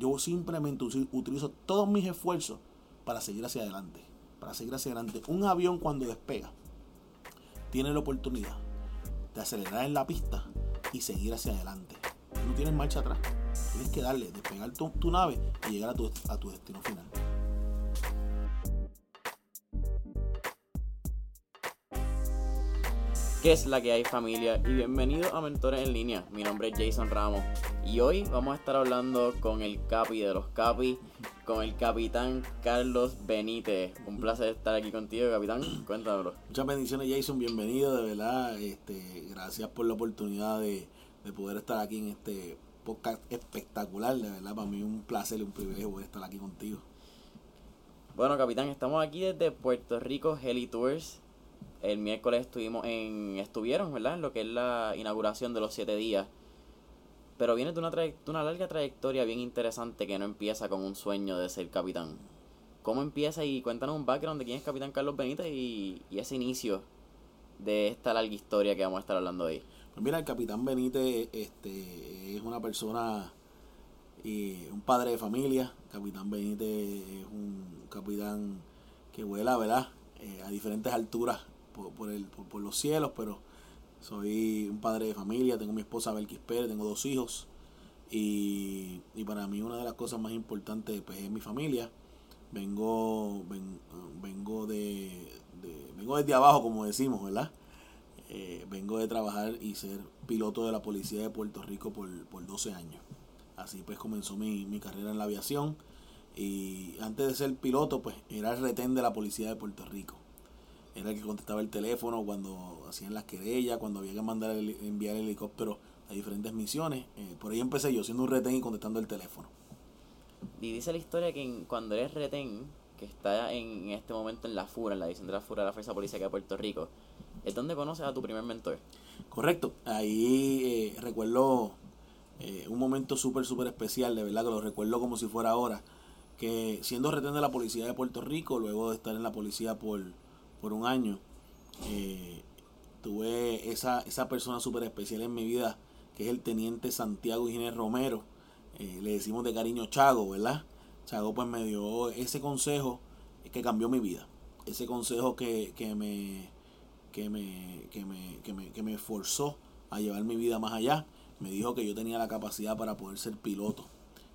yo simplemente utilizo todos mis esfuerzos para seguir hacia adelante. Para seguir hacia adelante. Un avión cuando despega tiene la oportunidad de acelerar en la pista y seguir hacia adelante. No tienes marcha atrás. Tienes que darle, despegar tu, nave y llegar a tu destino final. ¿Qué es la que hay familia? Y bienvenidos a Mentores en Línea. Mi nombre es Jason Ramos y hoy vamos a estar hablando con el capi de los capi, con el capitán Carlos Benítez. Un placer estar aquí contigo, capitán. Cuéntamelo. Muchas bendiciones Jason, bienvenido, de verdad. Este, gracias por la oportunidad de, poder estar aquí en este podcast espectacular, de verdad. Para mí es un placer y un privilegio poder estar aquí contigo. Bueno, capitán, estamos aquí desde Puerto Rico Heli Tours el miércoles estuvimos en, estuvieron, ¿verdad? En lo que es la inauguración de los siete días. Pero viene de una, una larga trayectoria bien interesante que no empieza con un sueño de ser capitán. ¿Cómo empieza? Y cuéntanos un background de quién es Capitán Carlos Benítez y, ese inicio de esta larga historia que vamos a estar hablando hoy. Pues mira, el Capitán Benítez este, es una persona y un padre de familia. Capitán Benítez es un capitán que vuela, ¿verdad? Eh, a diferentes alturas por, el, por, los cielos, pero soy un padre de familia, tengo mi esposa Belkis Pérez, tengo dos hijos y, para mí una de las cosas más importantes pues, es mi familia. Vengo, vengo de, vengo desde abajo, como decimos, ¿verdad? Eh, vengo de trabajar y ser piloto de la policía de Puerto Rico por, por 12 años. Así pues comenzó mi, mi carrera en la aviación y antes de ser piloto pues era el retén de la policía de Puerto Rico era el que contestaba el teléfono cuando hacían las querellas, cuando había que mandar enviar el helicóptero a diferentes misiones. Eh, por ahí empecé yo siendo un retén y contestando el teléfono. Y dice la historia que cuando eres retén, que está en, este momento en la FURA, en la división de la FURA de la Fuerza Política de Puerto Rico, es donde conoces a tu primer mentor. Correcto, ahí eh, recuerdo eh, un momento súper, súper especial, de verdad que lo recuerdo como si fuera ahora, que siendo retén de la Policía de Puerto Rico, luego de estar en la policía por por un año, eh, tuve esa, esa persona súper especial en mi vida, que es el teniente Santiago Ginés Romero. Eh, le decimos de cariño Chago, ¿verdad? Chago pues me dio ese consejo que cambió mi vida. Ese consejo que, que me, que me, que me, que me, que me forzó a llevar mi vida más allá. Me dijo que yo tenía la capacidad para poder ser piloto,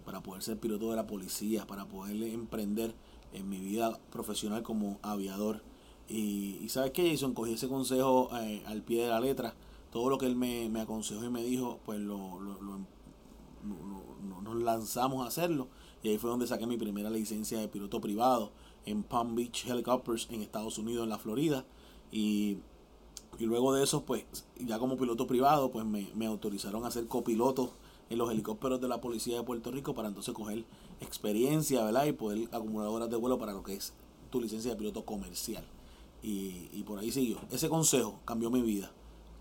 para poder ser piloto de la policía, para poder emprender en mi vida profesional como aviador. Y, sabes que Jason, cogí ese consejo eh, al pie de la letra. Todo lo que él me, aconsejó y me dijo, pues lo, lo, nos lanzamos a hacerlo. Y ahí fue donde saqué mi primera licencia de piloto privado en Palm Beach Helicopters en Estados Unidos, en la Florida. Y, luego de eso, pues ya como piloto privado, pues me, me autorizaron a ser copiloto en los helicópteros de la Policía de Puerto Rico para entonces coger experiencia, ¿verdad? Y poder acumular horas de vuelo para lo que es tu licencia de piloto comercial. Y, por ahí siguió. Ese consejo cambió mi vida.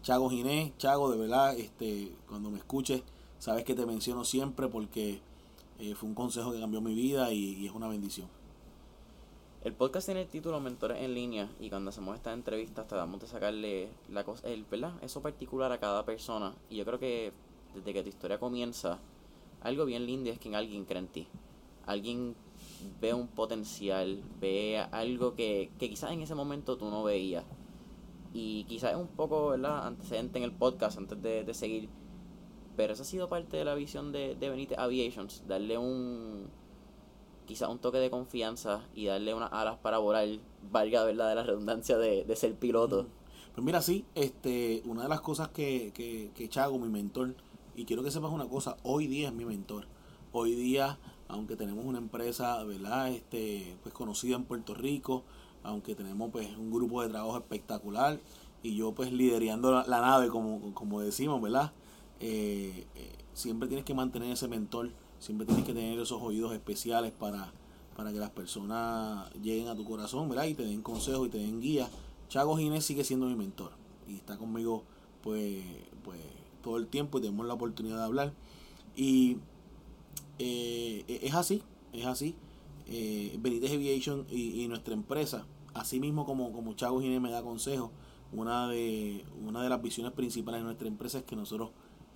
Chago Ginés, Chago, de verdad, este, cuando me escuches, sabes que te menciono siempre porque eh, fue un consejo que cambió mi vida y, es una bendición. El podcast tiene el título Mentores en línea y cuando hacemos estas entrevistas tratamos de sacarle la cosa, el, ¿verdad? eso particular a cada persona. Y yo creo que desde que tu historia comienza, algo bien lindo es que alguien cree en ti. Alguien ve un potencial, ve algo que, quizás en ese momento tú no veías. Y quizás es un poco ¿verdad? antecedente en el podcast antes de, seguir. Pero eso ha sido parte de la visión de, de Benítez Aviations, darle un quizás un toque de confianza y darle unas alas para volar, valga verdad de la redundancia de, ser piloto. Pues mira, sí, este, una de las cosas que, que, que Chago, mi mentor, y quiero que sepas una cosa, hoy día es mi mentor. Hoy día aunque tenemos una empresa, ¿verdad? Este, pues conocida en Puerto Rico, aunque tenemos pues un grupo de trabajo espectacular y yo pues liderando la, nave como, como decimos, ¿verdad? Eh, eh, siempre tienes que mantener ese mentor, siempre tienes que tener esos oídos especiales para, para que las personas lleguen a tu corazón, ¿verdad? Y te den consejos y te den guía. Chago Ginés sigue siendo mi mentor y está conmigo pues, pues todo el tiempo y tenemos la oportunidad de hablar. Y eh, es así, es así. Eh, Benítez Aviation y, nuestra empresa, así mismo como, como Chago Ginés me da consejo, una de, una de las visiones principales de nuestra empresa es que nosotros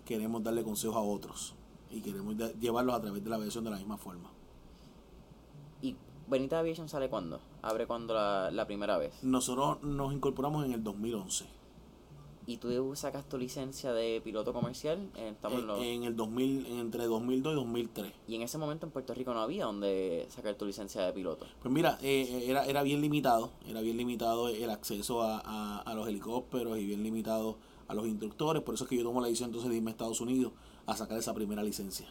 queremos darle consejos a otros. y queremos de- llevarlos a través de la aviación de la misma forma. ¿Y Benita Aviation sale cuándo? ¿Abre cuando la, la primera vez? Nosotros nos incorporamos en el 2011. ¿Y tú sacas tu licencia de piloto comercial? Eh, Estamos en En, los- en el 2000, en- entre 2002 y 2003. Y en ese momento en Puerto Rico no había donde sacar tu licencia de piloto. Pues mira, eh, era, era bien limitado, era bien limitado el acceso a, a- a los helicópteros y bien limitado a los instructores, por eso es que yo tomo la decisión entonces de irme a Estados Unidos a sacar esa primera licencia.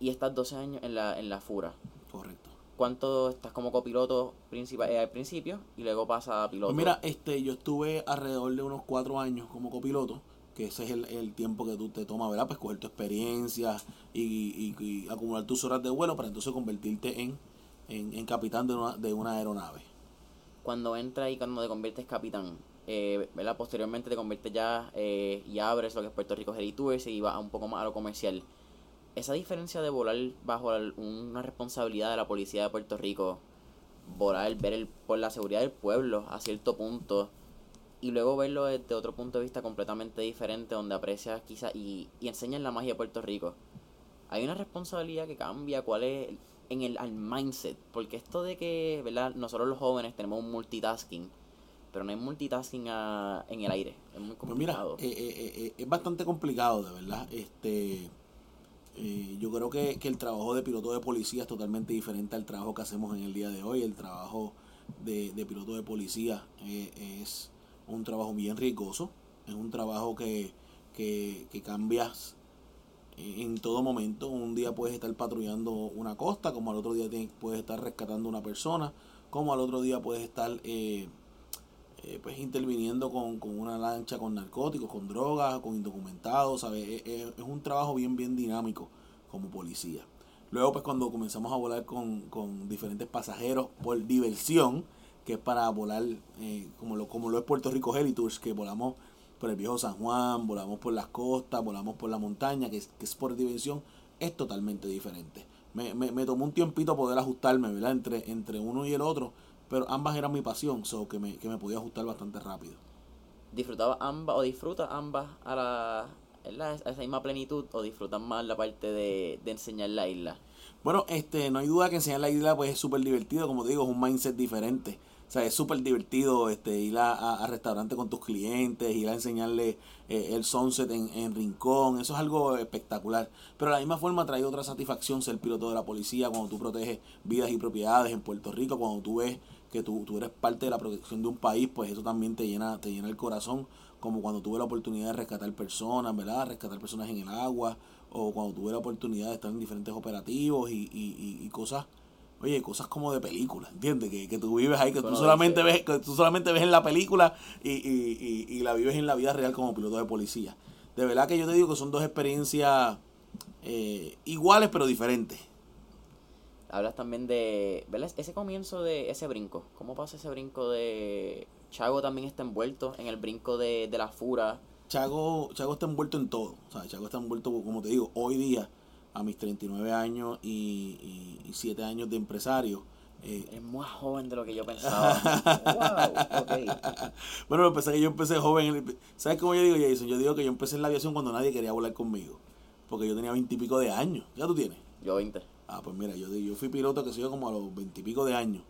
Y estás 12 años en la, en la FURA. Correcto. ¿Cuánto estás como copiloto principal, eh, al principio y luego pasa a piloto? Pues mira, este, yo estuve alrededor de unos cuatro años como copiloto, que ese es el, el tiempo que tú te tomas, ¿verdad? Pues coger tu experiencia y, y- y acumular tus horas de vuelo para entonces convertirte en, en, en capitán de una, de una aeronave. Cuando entras y cuando te conviertes capitán, eh, ¿verdad? Posteriormente te conviertes ya eh, y abres lo que es Puerto Rico Tours y vas un poco más a lo comercial. Esa diferencia de volar bajo una responsabilidad de la policía de Puerto Rico, volar, ver el, por la seguridad del pueblo a cierto punto, y luego verlo desde otro punto de vista completamente diferente, donde aprecias quizás y, y enseñas la magia de Puerto Rico. Hay una responsabilidad que cambia, cuál es en el al mindset, porque esto de que, ¿verdad? Nosotros los jóvenes tenemos un multitasking, pero no hay multitasking a- en el aire, es muy Pues mira, complicado. eh, eh, eh, es bastante complicado, de verdad. Este, eh, yo creo que, que el trabajo de piloto de policía es totalmente diferente al trabajo que hacemos en el día de hoy. El trabajo de, piloto de policía eh, es un trabajo bien riesgoso, es un trabajo que, que, que cambias en todo momento. Un día puedes estar patrullando una costa, como al otro día puedes estar rescatando una persona, como al otro día puedes estar eh, eh, pues interviniendo con, con una lancha con narcóticos, con drogas, con indocumentados, ¿sabes? Es, un trabajo bien, bien dinámico como policía. Luego, pues cuando comenzamos a volar con, con diferentes pasajeros por diversión, que es para volar eh, como, lo, como lo es Puerto Rico Heli que volamos por el viejo San Juan, volamos por las costas, volamos por la montaña, que es, que es por diversión, es totalmente diferente. Me, me, me tomó un tiempito poder ajustarme, ¿verdad? Entre, entre uno y el otro, pero ambas eran mi pasión, so que me, que me podía ajustar bastante rápido. ¿Disfrutabas ambas o disfrutas ambas a la esa misma plenitud o disfrutas más la parte de, de enseñar la isla? Bueno, este, no hay duda que enseñar la isla pues es súper divertido, como te digo, es un mindset diferente. O sea, es súper divertido este, ir a, a, a restaurante con tus clientes, ir a enseñarle eh, el sunset en, en Rincón, eso es algo espectacular. Pero de la misma forma trae otra satisfacción ser piloto de la policía cuando tú proteges vidas y propiedades en Puerto Rico, cuando tú ves que tú, tú eres parte de la protección de un país, pues eso también te llena, te llena el corazón, como cuando tuve la oportunidad de rescatar personas, ¿verdad? Rescatar personas en el agua, o cuando tuve la oportunidad de estar en diferentes operativos y, y, y, y cosas, oye, cosas como de película, ¿entiendes? Que, que tú vives ahí, que tú solamente ves, que tú solamente ves en la película y, y, y, y la vives en la vida real como piloto de policía. De verdad que yo te digo que son dos experiencias eh, iguales pero diferentes. Hablas también de, ¿verdad? Ese comienzo de ese brinco. ¿Cómo pasa ese brinco de... Chago también está envuelto en el brinco de, de la fura. Chago, Chago está envuelto en todo. O sea, Chago está envuelto, como te digo, hoy día, a mis 39 años y, y, 7 años de empresario. eh, Es más joven de lo que yo pensaba. wow, bueno, lo que pasa es que yo empecé joven. ¿Sabes cómo yo digo, Jason? Yo digo que yo empecé en la aviación cuando nadie quería volar conmigo. Porque yo tenía 20 y pico de años. ¿Ya tú tienes? Yo 20. Ah, pues mira, yo, yo fui piloto que soy yo como a los 20 y pico de años.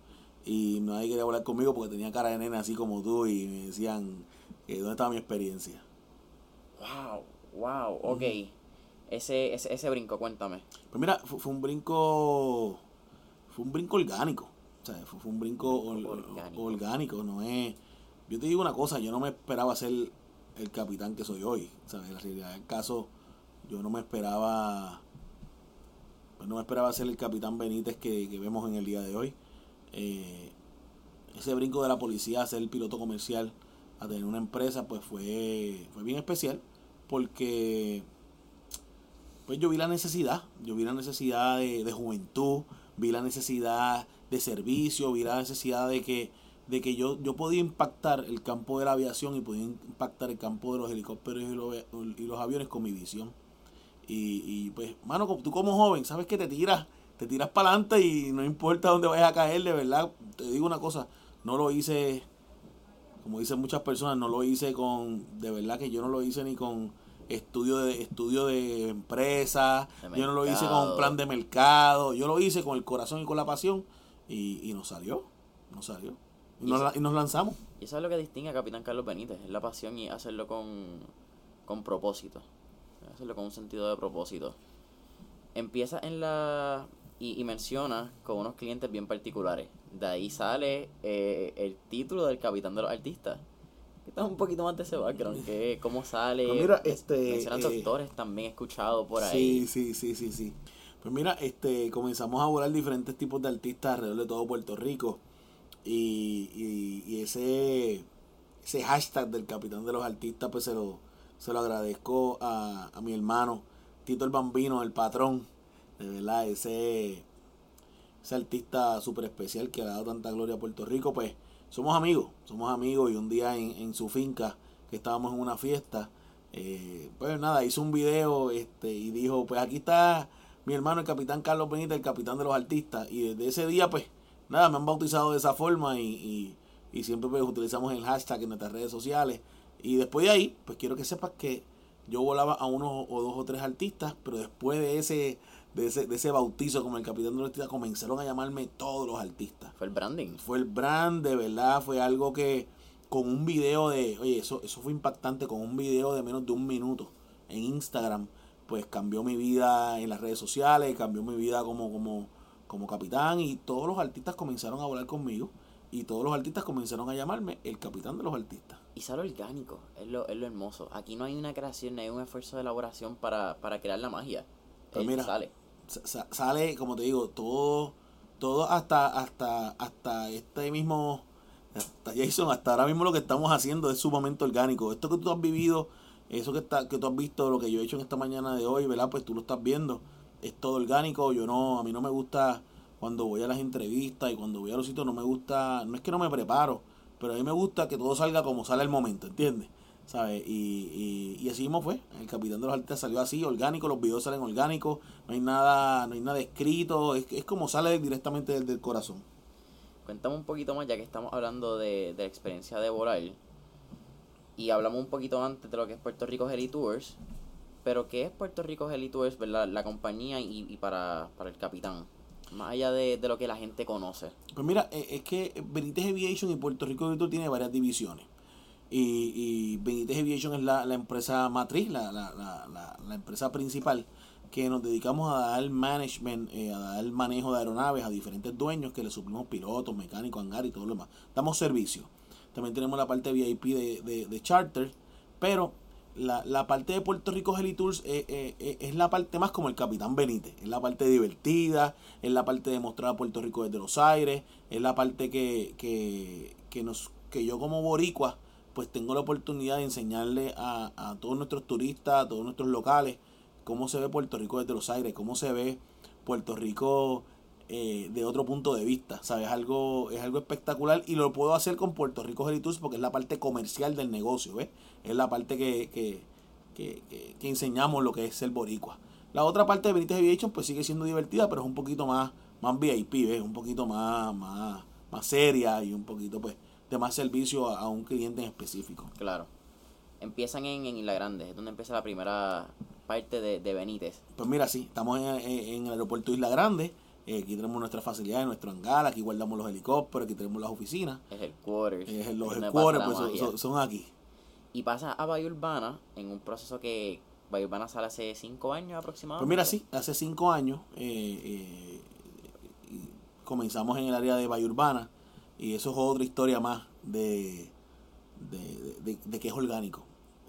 Y nadie quería volar conmigo porque tenía cara de nena así como tú y me decían que dónde estaba mi experiencia. Wow, wow, ok. Ese, ese, ese brinco, cuéntame. Pues mira, fue, fue un brinco. Fue un brinco orgánico. O sea, fue, fue un brinco or- Orgánico. orgánico. No es. Yo te digo una cosa, yo no me esperaba ser el capitán que soy hoy. ¿sabes? La realidad del caso, yo no me esperaba. Pues no me esperaba ser el capitán Benítez que, que vemos en el día de hoy. Eh, ese brinco de la policía a ser el piloto comercial, a tener una empresa, pues fue, fue bien especial. Porque pues yo vi la necesidad, yo vi la necesidad de, de juventud, vi la necesidad de servicio, vi la necesidad de que, de que yo, yo podía impactar el campo de la aviación y podía impactar el campo de los helicópteros y los, y los aviones con mi visión. Y, y pues, mano, tú como joven, sabes que te tiras, te tiras para adelante y no importa dónde vayas a caer, de verdad, te digo una cosa, no lo hice, como dicen muchas personas, no lo hice con, de verdad que yo no lo hice ni con estudio de estudio de empresa, De yo no lo hice con un plan de mercado, yo lo hice con el corazón y con la pasión y, y nos salió, nos salió. Y Y nos, eso- y nos lanzamos. Y eso es lo que distingue a Capitán Carlos Benítez, es la pasión y hacerlo con, con propósito. Hacerlo con un sentido de propósito. Empieza en la... Y, y menciona con unos clientes bien particulares. De ahí sale eh, el título del Capitán de los Artistas. Está un poquito más de ese background, que cómo sale. Pues mira, este, Mencionan eh, doctores también he escuchado por ahí. Sí, sí, sí, sí, sí. Pues mira, este, comenzamos a volar diferentes tipos de artistas alrededor de todo Puerto Rico. Y, y, y ese, ese hashtag del capitán de los artistas, pues se lo, se lo agradezco a, a mi hermano, Tito el Bambino, el patrón. De verdad, ese, ese artista súper especial que ha dado tanta gloria a Puerto Rico, pues somos amigos, somos amigos y un día en, en su finca, que estábamos en una fiesta, eh, pues nada, hizo un video este, y dijo, pues aquí está mi hermano el capitán Carlos Benítez, el capitán de los artistas, y desde ese día, pues nada, me han bautizado de esa forma y, y, y siempre pues utilizamos el hashtag en nuestras redes sociales. Y después de ahí, pues quiero que sepas que yo volaba a uno o dos o tres artistas, pero después de ese, de ese, de ese bautizo como el capitán de los artistas, comenzaron a llamarme todos los artistas. Fue el branding. Fue el brand, de verdad, fue algo que con un video de, oye, eso, eso fue impactante, con un video de menos de un minuto en Instagram, pues cambió mi vida en las redes sociales, cambió mi vida como, como, como capitán y todos los artistas comenzaron a volar conmigo y todos los artistas comenzaron a llamarme el capitán de los artistas. Y sale orgánico, es lo, es lo hermoso. Aquí no hay una creación, no hay un esfuerzo de elaboración para, para crear la magia. Pues mira, sale. Sa- sa- sale, como te digo, todo, todo hasta, hasta, hasta este mismo, hasta Jason, hasta ahora mismo lo que estamos haciendo es sumamente orgánico. Esto que tú has vivido, eso que está, que tú has visto, lo que yo he hecho en esta mañana de hoy, ¿verdad? Pues tú lo estás viendo, es todo orgánico. Yo no, a mí no me gusta cuando voy a las entrevistas y cuando voy a los sitios, no me gusta, no es que no me preparo, pero a mí me gusta que todo salga como sale el momento, ¿entiendes? ¿Sabes? Y, y, y así mismo fue. El capitán de los artistas salió así, orgánico, los videos salen orgánicos, no hay nada, no hay nada escrito, es, es como sale directamente del, del corazón. Cuéntame un poquito más, ya que estamos hablando de, de la experiencia de volar. Y hablamos un poquito antes de lo que es Puerto Rico Heli Tours. Pero, ¿qué es Puerto Rico Heli Tours, verdad? La compañía y, y para, para el capitán. Más allá de, de lo que la gente conoce. Pues mira, eh, es que Benítez Aviation y Puerto Rico Aviator tiene varias divisiones. Y, y Benítez Aviation es la, la empresa matriz, la, la, la, la, la empresa principal, que nos dedicamos a dar management, eh, a dar manejo de aeronaves a diferentes dueños que le suplimos pilotos, mecánicos, hangar y todo lo demás. Damos servicio. También tenemos la parte VIP de, de, de charter, pero la, la parte de Puerto Rico Heli eh, eh, eh, es la parte más como el Capitán Benítez. Es la parte divertida, es la parte de mostrar a Puerto Rico desde los aires, es la parte que, que, que, nos, que yo como boricua pues tengo la oportunidad de enseñarle a, a todos nuestros turistas, a todos nuestros locales, cómo se ve Puerto Rico desde los aires, cómo se ve Puerto Rico eh, de otro punto de vista, ¿sabes? Algo, es algo espectacular y lo puedo hacer con Puerto Rico Tours porque es la parte comercial del negocio, ¿ves? Es la parte que, que, que, que- enseñamos lo que es el boricua. La otra parte de Benítez Aviation pues sigue siendo divertida, pero es un poquito más, más VIP, ¿ves? Un poquito más, más, más seria y un poquito pues de más servicio a, a un cliente en específico. Claro. Empiezan en, en Isla Grande, es donde empieza la primera parte de, de Benítez. Pues mira, sí, estamos en, en- el aeropuerto Isla Grande. eh, aquí tenemos nuestras facilidades, nuestro hangar, aquí guardamos los helicópteros, aquí tenemos las oficinas. Es el quarters. eh, los es headquarters, pues son, magia. son- son aquí. Y pasa a Bahía Urbana en un proceso que Bahía Urbana sale hace 5 años aproximadamente. Pues mira, sí, hace cinco años eh, eh, y comenzamos en el área de Bahía Urbana y eso es otra historia más de, de, de- que es orgánico.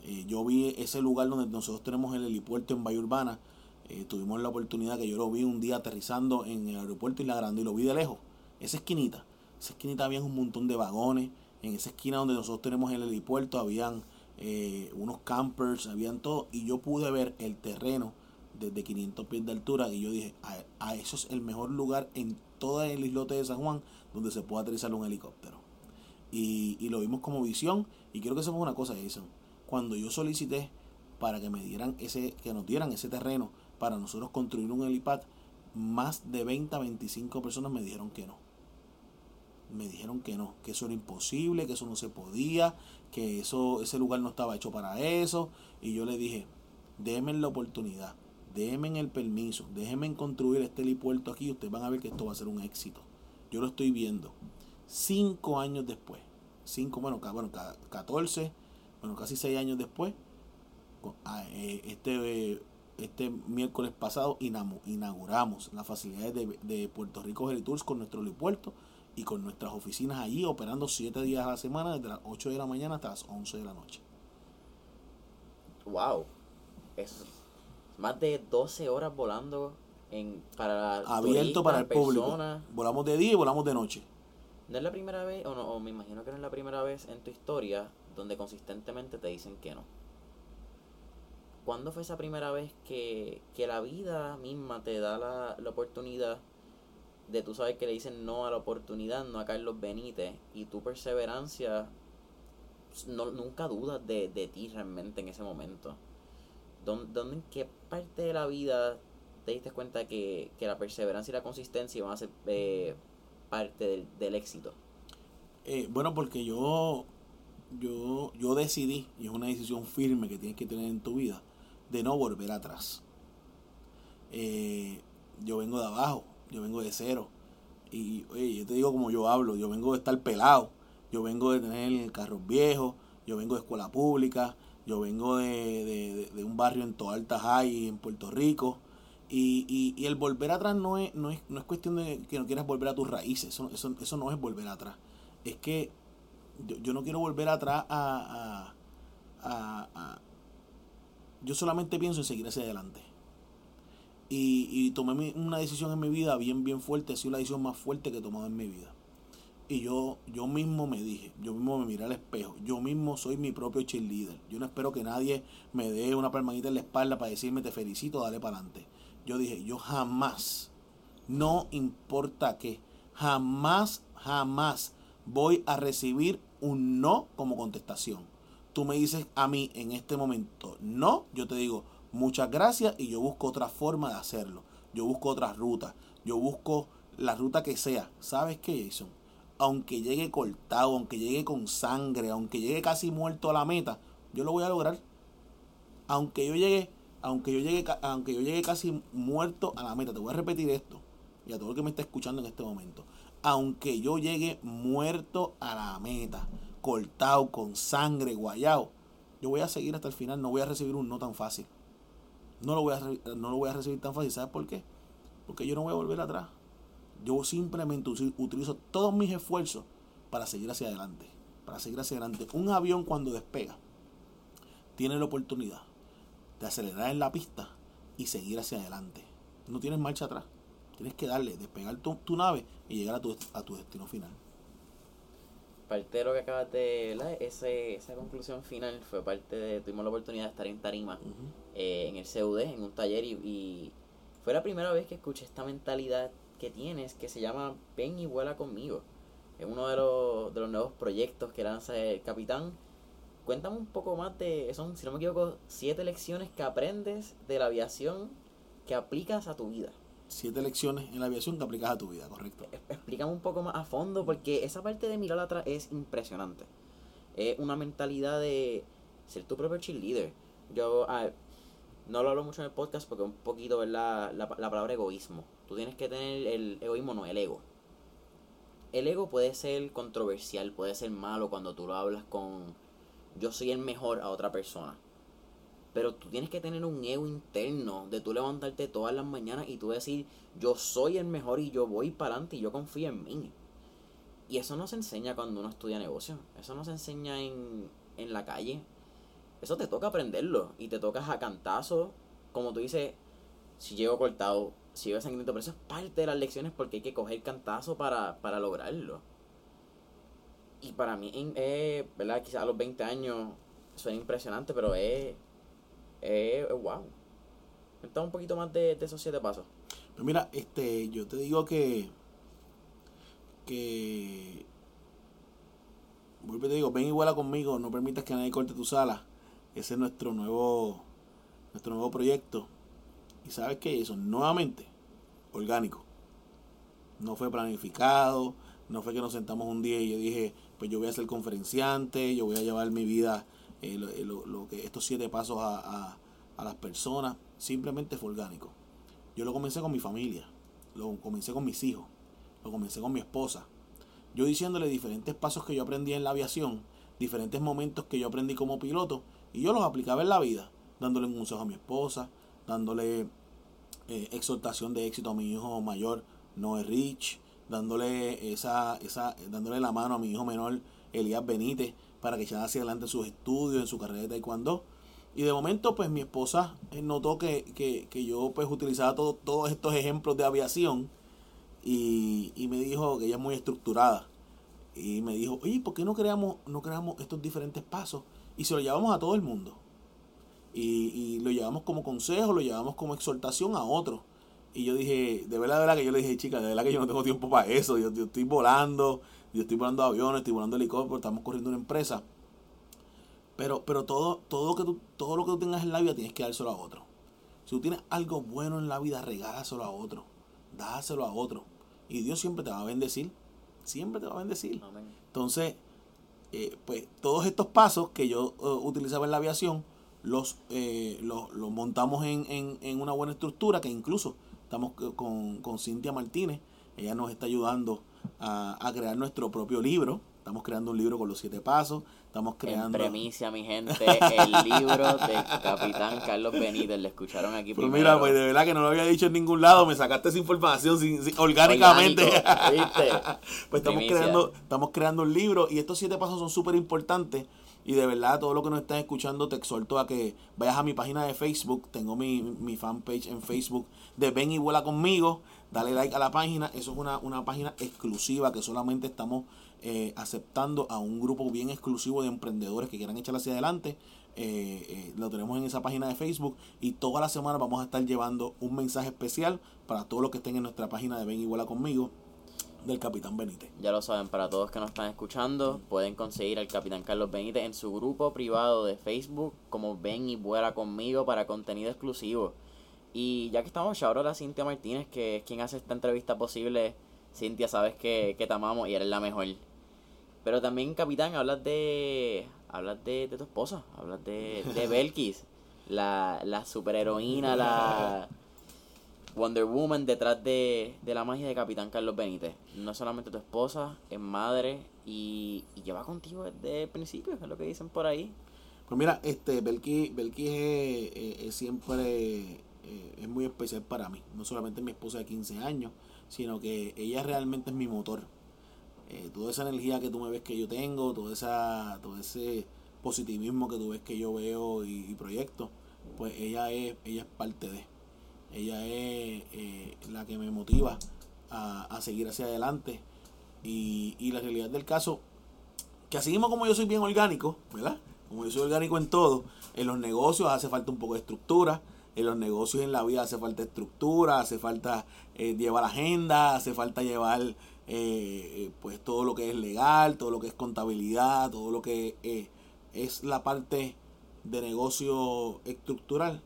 Eh, yo vi ese lugar donde nosotros tenemos el helipuerto en Bahía Urbana, eh, tuvimos la oportunidad que yo lo vi un día aterrizando en el aeropuerto Isla Grande y lo vi de lejos, esa esquinita, esa esquinita había un montón de vagones, en esa esquina donde nosotros tenemos el helipuerto habían eh, unos campers, habían todo, y yo pude ver el terreno desde 500 pies de altura y yo dije, a, eso es el mejor lugar en todo el islote de San Juan donde se puede aterrizar un helicóptero. Y, y lo vimos como visión y quiero que sepas una cosa, Jason, cuando yo solicité para que me dieran ese, que nos dieran ese terreno para nosotros construir un helipad, más de 20 a 25 personas me dijeron que no. Me dijeron que no, que eso era imposible, que eso no se podía, que eso, ese lugar no estaba hecho para eso. Y yo le dije, déjenme la oportunidad, déjenme el permiso, déjenme construir este helipuerto aquí, ustedes van a ver que esto va a ser un éxito. Yo lo estoy viendo. Cinco años después, cinco, bueno, bueno 14, bueno, casi seis años después, eh, este, este miércoles pasado inauguramos las facilidades de, de Puerto Rico Tours con nuestro helipuerto y con nuestras oficinas allí operando siete días a la semana desde las 8 de la mañana hasta las 11 de la noche. Wow. Es más de 12 horas volando en para abierto para el público. Volamos de día y volamos de noche. No es la primera vez, o, no, me imagino que no es la primera vez en tu historia donde consistentemente te dicen que no. ¿Cuándo fue esa primera vez que, que la vida misma te da la, la oportunidad de tú sabes que le dicen no a la oportunidad, no a Carlos Benítez, y tu perseverancia, no, nunca dudas de, de ti realmente en ese momento. ¿Dónde, en qué parte de la vida te diste cuenta que, la perseverancia y la consistencia van a ser eh, parte del, éxito? Eh, bueno, porque yo, yo, yo decidí, y es una decisión firme que tienes que tener en tu vida, de no volver atrás. Eh, yo vengo de abajo, yo vengo de cero. Y oye, yo te digo como yo hablo, yo vengo de estar pelado, yo vengo de tener carros viejos, yo vengo de escuela pública, yo vengo de, un barrio en Toalta High en Puerto Rico. Y, y, el volver atrás no es, no, es, no es cuestión de que no quieras volver a tus raíces, eso, eso, eso no es volver atrás. Es que yo, no quiero volver atrás a, a, a, Yo solamente pienso en seguir hacia adelante. Y, y tomé una decisión en mi vida bien, bien fuerte. Ha sido la decisión más fuerte que he tomado en mi vida. Y yo, yo mismo me dije, yo mismo me miré al espejo, yo mismo soy mi propio cheerleader. Yo no espero que nadie me dé una palmadita en la espalda para decirme te felicito, dale para adelante. Yo dije, yo jamás, no importa qué, jamás, jamás voy a recibir un no como contestación. Tú me dices a mí en este momento no, yo te digo, muchas gracias y yo busco otra forma de hacerlo. Yo busco otra ruta. Yo busco la ruta que sea. ¿Sabes qué, Jason? Aunque llegue cortado, aunque llegue con sangre, aunque llegue casi muerto a la meta, yo lo voy a lograr. Aunque yo llegue, aunque yo llegue, aunque yo llegue casi muerto a la meta, te voy a repetir esto. Y a todo el que me está escuchando en este momento. Aunque yo llegue muerto a la meta, cortado, con sangre, guayado, yo voy a seguir hasta el final, no voy a recibir un no tan fácil no lo voy a, no lo voy a recibir tan fácil. ¿Sabes por qué? Porque yo no voy a volver atrás. Yo simplemente utilizo todos mis esfuerzos para seguir hacia adelante. Para seguir hacia adelante. Un avión cuando despega tiene la oportunidad de acelerar en la pista y seguir hacia adelante. No tienes marcha atrás. Tienes que darle, despegar tu, tu nave y llegar a tu, a tu destino final parte de lo que acabas de Ese, esa conclusión final fue parte de, tuvimos la oportunidad de estar en Tarima, eh, en el CUD, en un taller, y, fue la primera vez que escuché esta mentalidad que tienes, que se llama Ven y vuela conmigo. Es uno de los, de los nuevos proyectos que lanza el capitán. Cuéntame un poco más de, son, si no me equivoco, siete lecciones que aprendes de la aviación que aplicas a tu vida siete lecciones en la aviación que aplicas a tu vida, ¿correcto? Explícame un poco más a fondo porque esa parte de mirar atrás es impresionante. Es una mentalidad de ser tu propio cheerleader. Yo ah, no lo hablo mucho en el podcast porque un poquito es la, la, palabra egoísmo. Tú tienes que tener el egoísmo, no el ego. El ego puede ser controversial, puede ser malo cuando tú lo hablas con yo soy el mejor a otra persona. Pero tú tienes que tener un ego interno de tú levantarte todas las mañanas y tú decir, yo soy el mejor y yo voy para adelante y yo confío en mí. Y eso no se enseña cuando uno estudia negocio. Eso no se enseña en, en la calle. Eso te toca aprenderlo. Y te tocas a cantazo. Como tú dices, si llego cortado, si llego sangriento. Pero eso es parte de las lecciones porque hay que coger cantazo para, para lograrlo. Y para mí, eh, ¿verdad? Quizás a los 20 años suena impresionante, pero es eh, wow. Cuéntame un poquito más de, esos siete pasos. Pues mira, este, yo te digo que, que, vuelve te digo, ven igual conmigo, no permitas que nadie corte tu sala. Ese es nuestro nuevo, nuestro nuevo proyecto. Y sabes que eso, nuevamente, orgánico. No fue planificado, no fue que nos sentamos un día y yo dije, pues yo voy a ser conferenciante, yo voy a llevar mi vida eh, eh, lo, que estos siete pasos a, a las personas, simplemente fue orgánico. Yo lo comencé con mi familia, lo comencé con mis hijos, lo comencé con mi esposa. Yo diciéndole diferentes pasos que yo aprendí en la aviación, diferentes momentos que yo aprendí como piloto, y yo los aplicaba en la vida, dándole un consejo a mi esposa, dándole eh, exhortación de éxito a mi hijo mayor, Noé Rich, dándole esa, esa, dándole la mano a mi hijo menor, Elías Benítez, para que echara hacia adelante sus estudios, en su carrera de taekwondo. Y de momento, pues mi esposa eh, notó que, que, que yo pues utilizaba todo, todos estos ejemplos de aviación y, y, me dijo que ella es muy estructurada. Y me dijo, oye, ¿por qué no creamos, no creamos estos diferentes pasos? Y se lo llevamos a todo el mundo. Y, y lo llevamos como consejo, lo llevamos como exhortación a otros. Y yo dije, de verdad, de verdad que yo le dije, chica, de verdad que yo no tengo tiempo para eso. Yo, yo estoy volando, yo estoy volando aviones, estoy volando helicópteros, estamos corriendo una empresa. Pero, pero todo, todo, que tú, todo lo que tú tengas en la vida tienes que dárselo a otro. Si tú tienes algo bueno en la vida, regálaselo a otro. Dáselo a otro. Y Dios siempre te va a bendecir. Siempre te va a bendecir. Entonces, eh, pues todos estos pasos que yo uh, utilizaba en la aviación, los, eh, los, los, montamos en, en, en, una buena estructura que incluso estamos con, con Cintia Martínez. Ella nos está ayudando a, a crear nuestro propio libro. Estamos creando un libro con los siete pasos. Estamos creando. En premicia, mi gente, el libro de Capitán Carlos Benítez. Le escucharon aquí pues primero. mira, pues de verdad que no lo había dicho en ningún lado. Me sacaste esa información sin, sin, orgánicamente. ¿viste? pues estamos creando, estamos creando un libro y estos siete pasos son súper importantes. Y de verdad, todo lo que nos están escuchando, te exhorto a que vayas a mi página de Facebook. Tengo mi, mi fanpage en Facebook de Ven y Vuela conmigo. Dale like a la página. Eso es una, una página exclusiva que solamente estamos eh, aceptando a un grupo bien exclusivo de emprendedores que quieran echar hacia adelante. Eh, eh, lo tenemos en esa página de Facebook y toda la semana vamos a estar llevando un mensaje especial para todos los que estén en nuestra página de Ven y Vuela conmigo del Capitán Benítez. Ya lo saben, para todos que nos están escuchando, pueden conseguir al Capitán Carlos Benítez en su grupo privado de Facebook como Ven y Vuela conmigo para contenido exclusivo. Y ya que estamos, ahora a Cintia Martínez, que es quien hace esta entrevista posible. Cintia, sabes que, que te amamos y eres la mejor. Pero también, Capitán, hablas de. Hablas de, de tu esposa, hablas de, de Belkis, la, la superheroína, la Wonder Woman detrás de, de la magia de Capitán Carlos Benítez. No solamente tu esposa, es madre y, y lleva contigo desde el principio, es lo que dicen por ahí. Pues mira, este Belkis, Belkis es, es, siempre eh, es muy especial para mí. No solamente mi esposa de 15 años, sino que ella realmente es mi motor eh, toda esa energía que tú me ves que yo tengo, toda esa, todo ese positivismo que tú ves que yo veo y, proyecto, pues ella es, ella es parte de. Ella es eh, la que me motiva a, a seguir hacia adelante. Y, y, la realidad del caso, que así mismo como yo soy bien orgánico, ¿verdad? Como yo soy orgánico en todo, en los negocios hace falta un poco de estructura, en los negocios en la vida hace falta estructura, hace falta eh, llevar agenda, hace falta llevar eh, pues todo lo que es legal, todo lo que es contabilidad, todo lo que eh, es la parte de negocio estructural,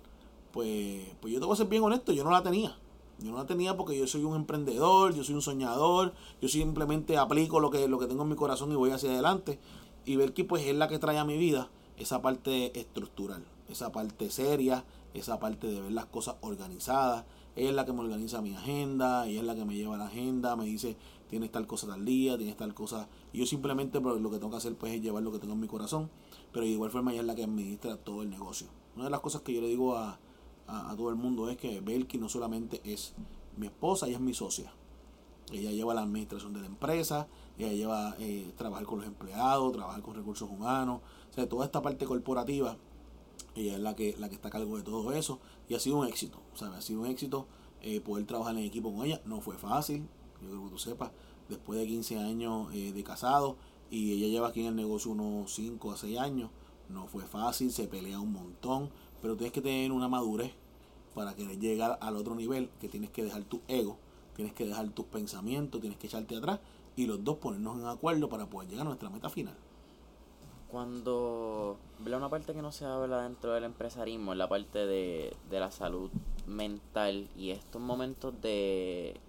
pues, pues yo te voy a ser bien honesto, yo no la tenía. Yo no la tenía porque yo soy un emprendedor, yo soy un soñador, yo simplemente aplico lo que, lo que tengo en mi corazón y voy hacia adelante. Y que pues es la que trae a mi vida esa parte estructural, esa parte seria, esa parte de ver las cosas organizadas. Ella es la que me organiza mi agenda, ella es la que me lleva la agenda, me dice, tienes tal cosa tal día, tienes tal cosa. Y yo simplemente pues, lo que tengo que hacer pues es llevar lo que tengo en mi corazón, pero de igual forma ella es la que administra todo el negocio. Una de las cosas que yo le digo a, a, todo el mundo es que Belki no solamente es mi esposa, ella es mi socia. Ella lleva la administración de la empresa, ella lleva eh, trabajar con los empleados, trabajar con recursos humanos, o sea, toda esta parte corporativa, ella es la que, la que está a cargo de todo eso y ha sido un éxito, sea, ha sido un éxito eh, poder trabajar en equipo con ella, no fue fácil, yo creo que tú sepas, después de 15 años eh, de casado y ella lleva aquí en el negocio unos 5 a 6 años. No fue fácil, se pelea un montón, pero tienes que tener una madurez para querer llegar al otro nivel, que tienes que dejar tu ego, tienes que dejar tus pensamientos, tienes que echarte atrás y los dos ponernos en acuerdo para poder llegar a nuestra meta final. Cuando veo una parte que no se habla dentro del empresarismo, es la parte de, de la salud mental y estos momentos de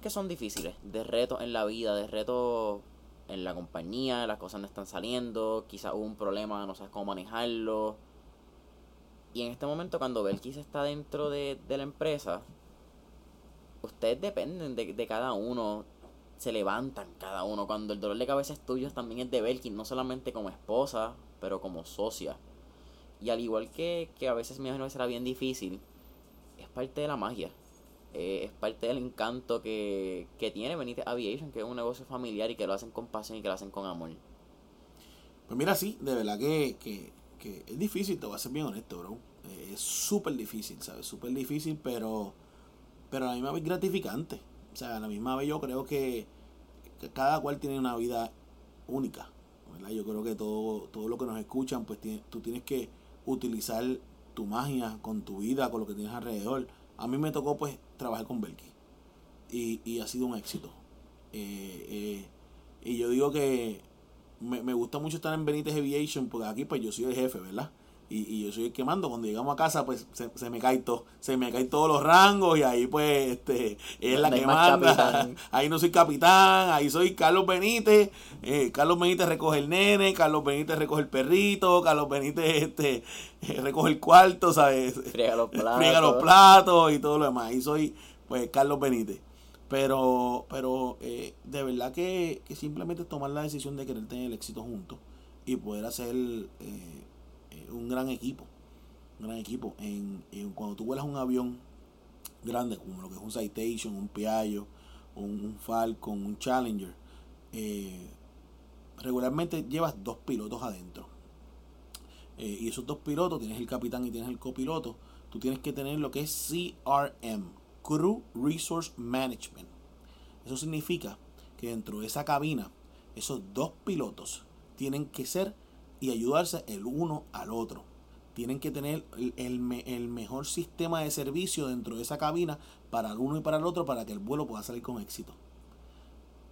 que son difíciles, de retos en la vida, de retos en la compañía, las cosas no están saliendo, quizás hubo un problema, no sabes cómo manejarlo. Y en este momento, cuando Belkis está dentro de, de la empresa, ustedes dependen de, de cada uno, se levantan cada uno. Cuando el dolor de cabeza es tuyo, también es de Belkis, no solamente como esposa, pero como socia. Y al igual que, que a veces me imagino que será bien difícil, es parte de la magia. Eh, es parte del encanto que, que tiene Benítez Aviation, que es un negocio familiar y que lo hacen con pasión y que lo hacen con amor. Pues mira, sí, de verdad que, que, que es difícil, te voy a ser bien honesto, bro. Eh, es súper difícil, ¿sabes? Súper difícil, pero, pero a la misma vez gratificante. O sea, a la misma vez yo creo que, cada cual tiene una vida única. ¿verdad? Yo creo que todo, todo lo que nos escuchan, pues tú tienes que utilizar tu magia con tu vida, con lo que tienes alrededor. A mí me tocó pues trabajar con Belki y, y ha sido un éxito. Eh, eh, y yo digo que me, me gusta mucho estar en Benítez Aviation porque aquí pues yo soy el jefe, ¿verdad? Y, y yo soy el que mando. Cuando llegamos a casa pues se, se me cae todo, se me caen todos los rangos y ahí pues este es la No que manda. capitán. Ahí no soy capitán, ahí soy Carlos Benítez. Eh, Carlos Benítez recoge el nene, Carlos Benítez recoge el perrito, Carlos Benítez este recoge el cuarto, ¿sabes? Friega los platos. friega los platos y todo lo demás. Y soy, pues, Carlos Benítez. Pero, pero eh, de verdad que, que simplemente tomar la decisión de querer tener el éxito juntos y poder hacer eh, un gran equipo. Un gran equipo. En, cuando tú vuelas un avión grande, como lo que es un Citation, un Piaggio, un, un Falcon, un Challenger, eh, regularmente llevas dos pilotos adentro. Eh, y esos dos pilotos, tienes el capitán y tienes el copiloto, tú tienes que tener lo que es CRM, Crew Resource Management. Eso significa que dentro de esa cabina, esos dos pilotos tienen que ser y ayudarse el uno al otro. Tienen que tener el, el me- el mejor sistema de servicio dentro de esa cabina para el uno y para el otro para que el vuelo pueda salir con éxito.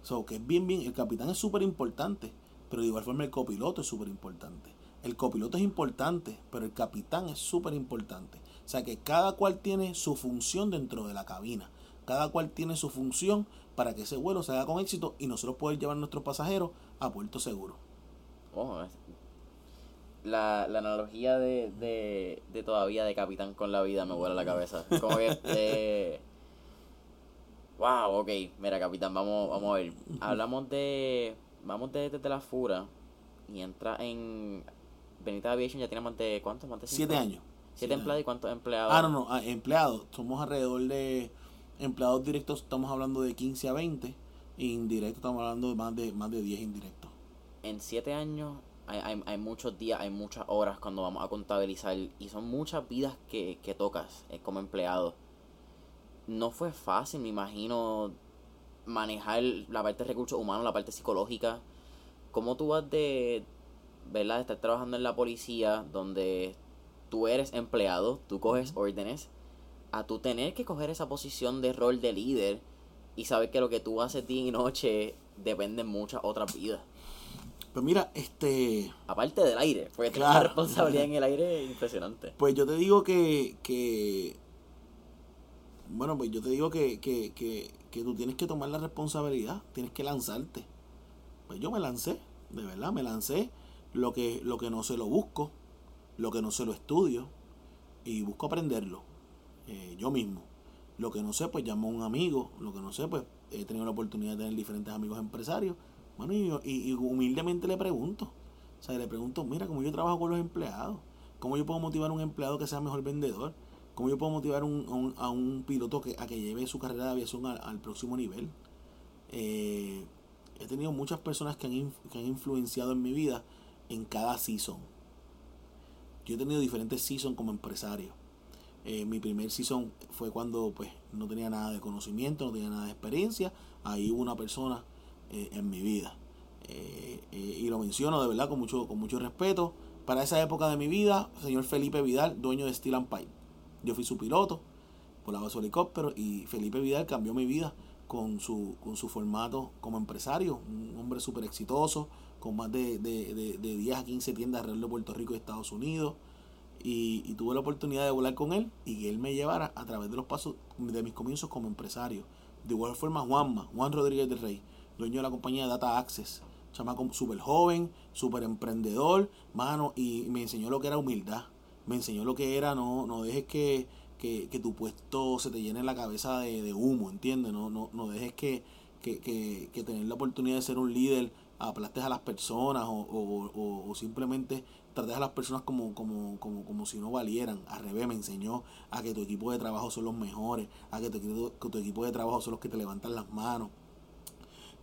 So, que es bien, bien, el capitán es súper importante, pero de igual forma el copiloto es súper importante. El copiloto es importante, pero el capitán es súper importante. O sea que cada cual tiene su función dentro de la cabina. Cada cual tiene su función para que ese vuelo se haga con éxito y nosotros poder llevar a nuestros pasajeros a puerto seguro. Es- la, la analogía de, de, de todavía de capitán con la vida me vuela la cabeza. Como que este. Wow, ok. Mira, capitán, vamos, vamos a ver. Hablamos de. Vamos de, desde la fura. Y entra en. Benita Aviation ya tiene más de. ¿Cuántos? Más de cinco? Siete años. Siete empleados y cuántos empleados. Ah, no, no, ah, empleados. Somos alrededor de empleados directos, estamos hablando de 15 a 20. E indirectos estamos hablando de más de, más de 10 indirectos. en siete años hay, hay, hay muchos días, hay muchas horas cuando vamos a contabilizar y son muchas vidas que, que tocas eh, como empleado. No fue fácil, me imagino, manejar la parte de recursos humanos, la parte psicológica. ¿Cómo tú vas de, ¿verdad? de estar trabajando en la policía donde tú eres empleado, tú coges órdenes, a tú tener que coger esa posición de rol de líder y saber que lo que tú haces día y noche depende de muchas otras vidas? Pues mira, este... Aparte del aire, porque Claro. una responsabilidad en el aire impresionante. Pues yo te digo que, que bueno, pues yo te digo que, que, que, que tú tienes que tomar la responsabilidad, tienes que lanzarte. Pues yo me lancé, de verdad, me lancé lo que, lo que no se lo busco, lo que no se lo estudio y busco aprenderlo eh, yo mismo. Lo que no sé, pues llamo a un amigo, lo que no sé, pues he tenido la oportunidad de tener diferentes amigos empresarios. Bueno, y, y- y humildemente le pregunto, o sea, le pregunto, mira, cómo yo trabajo con los empleados, cómo yo puedo motivar a un empleado que sea mejor vendedor, cómo yo puedo motivar a, un, piloto que, a que lleve su carrera de aviación al, próximo nivel. Eh, he tenido muchas personas que han, que han influenciado en mi vida en cada season. Yo he tenido diferentes seasons como empresario. Eh, mi primer season fue cuando pues no tenía nada de conocimiento, no tenía nada de experiencia. Ahí hubo una persona eh, en mi vida. Eh, eh, y lo menciono de verdad con mucho, con mucho respeto. Para esa época de mi vida, señor Felipe Vidal, dueño de Steel and Pipe. Yo fui su piloto, volaba su helicóptero y Felipe Vidal cambió mi vida con su, con su formato como empresario. Un hombre súper exitoso, con más de, de, de, de 10 a 15 tiendas alrededor de Puerto Rico y Estados Unidos y, y tuve la oportunidad de volar con él y que él me llevara a través de los pasos de mis comienzos como empresario. De igual forma, Juanma, Juan Rodríguez del Rey, dueño de la compañía Data Access, chamaco súper joven, súper emprendedor, mano, y me enseñó lo que era humildad. me enseñó lo que era, no, no dejes que, que, que tu puesto se te llene la cabeza de, de humo, ¿entiendes? No, no, no dejes que, que, que, que tener la oportunidad de ser un líder aplastes a las personas o, o, o, simplemente trates a las personas como, como, como, como si no valieran. Al revés, me enseñó a que tu equipo de trabajo son los mejores, a que tu, que tu equipo de trabajo son los que te levantan las manos.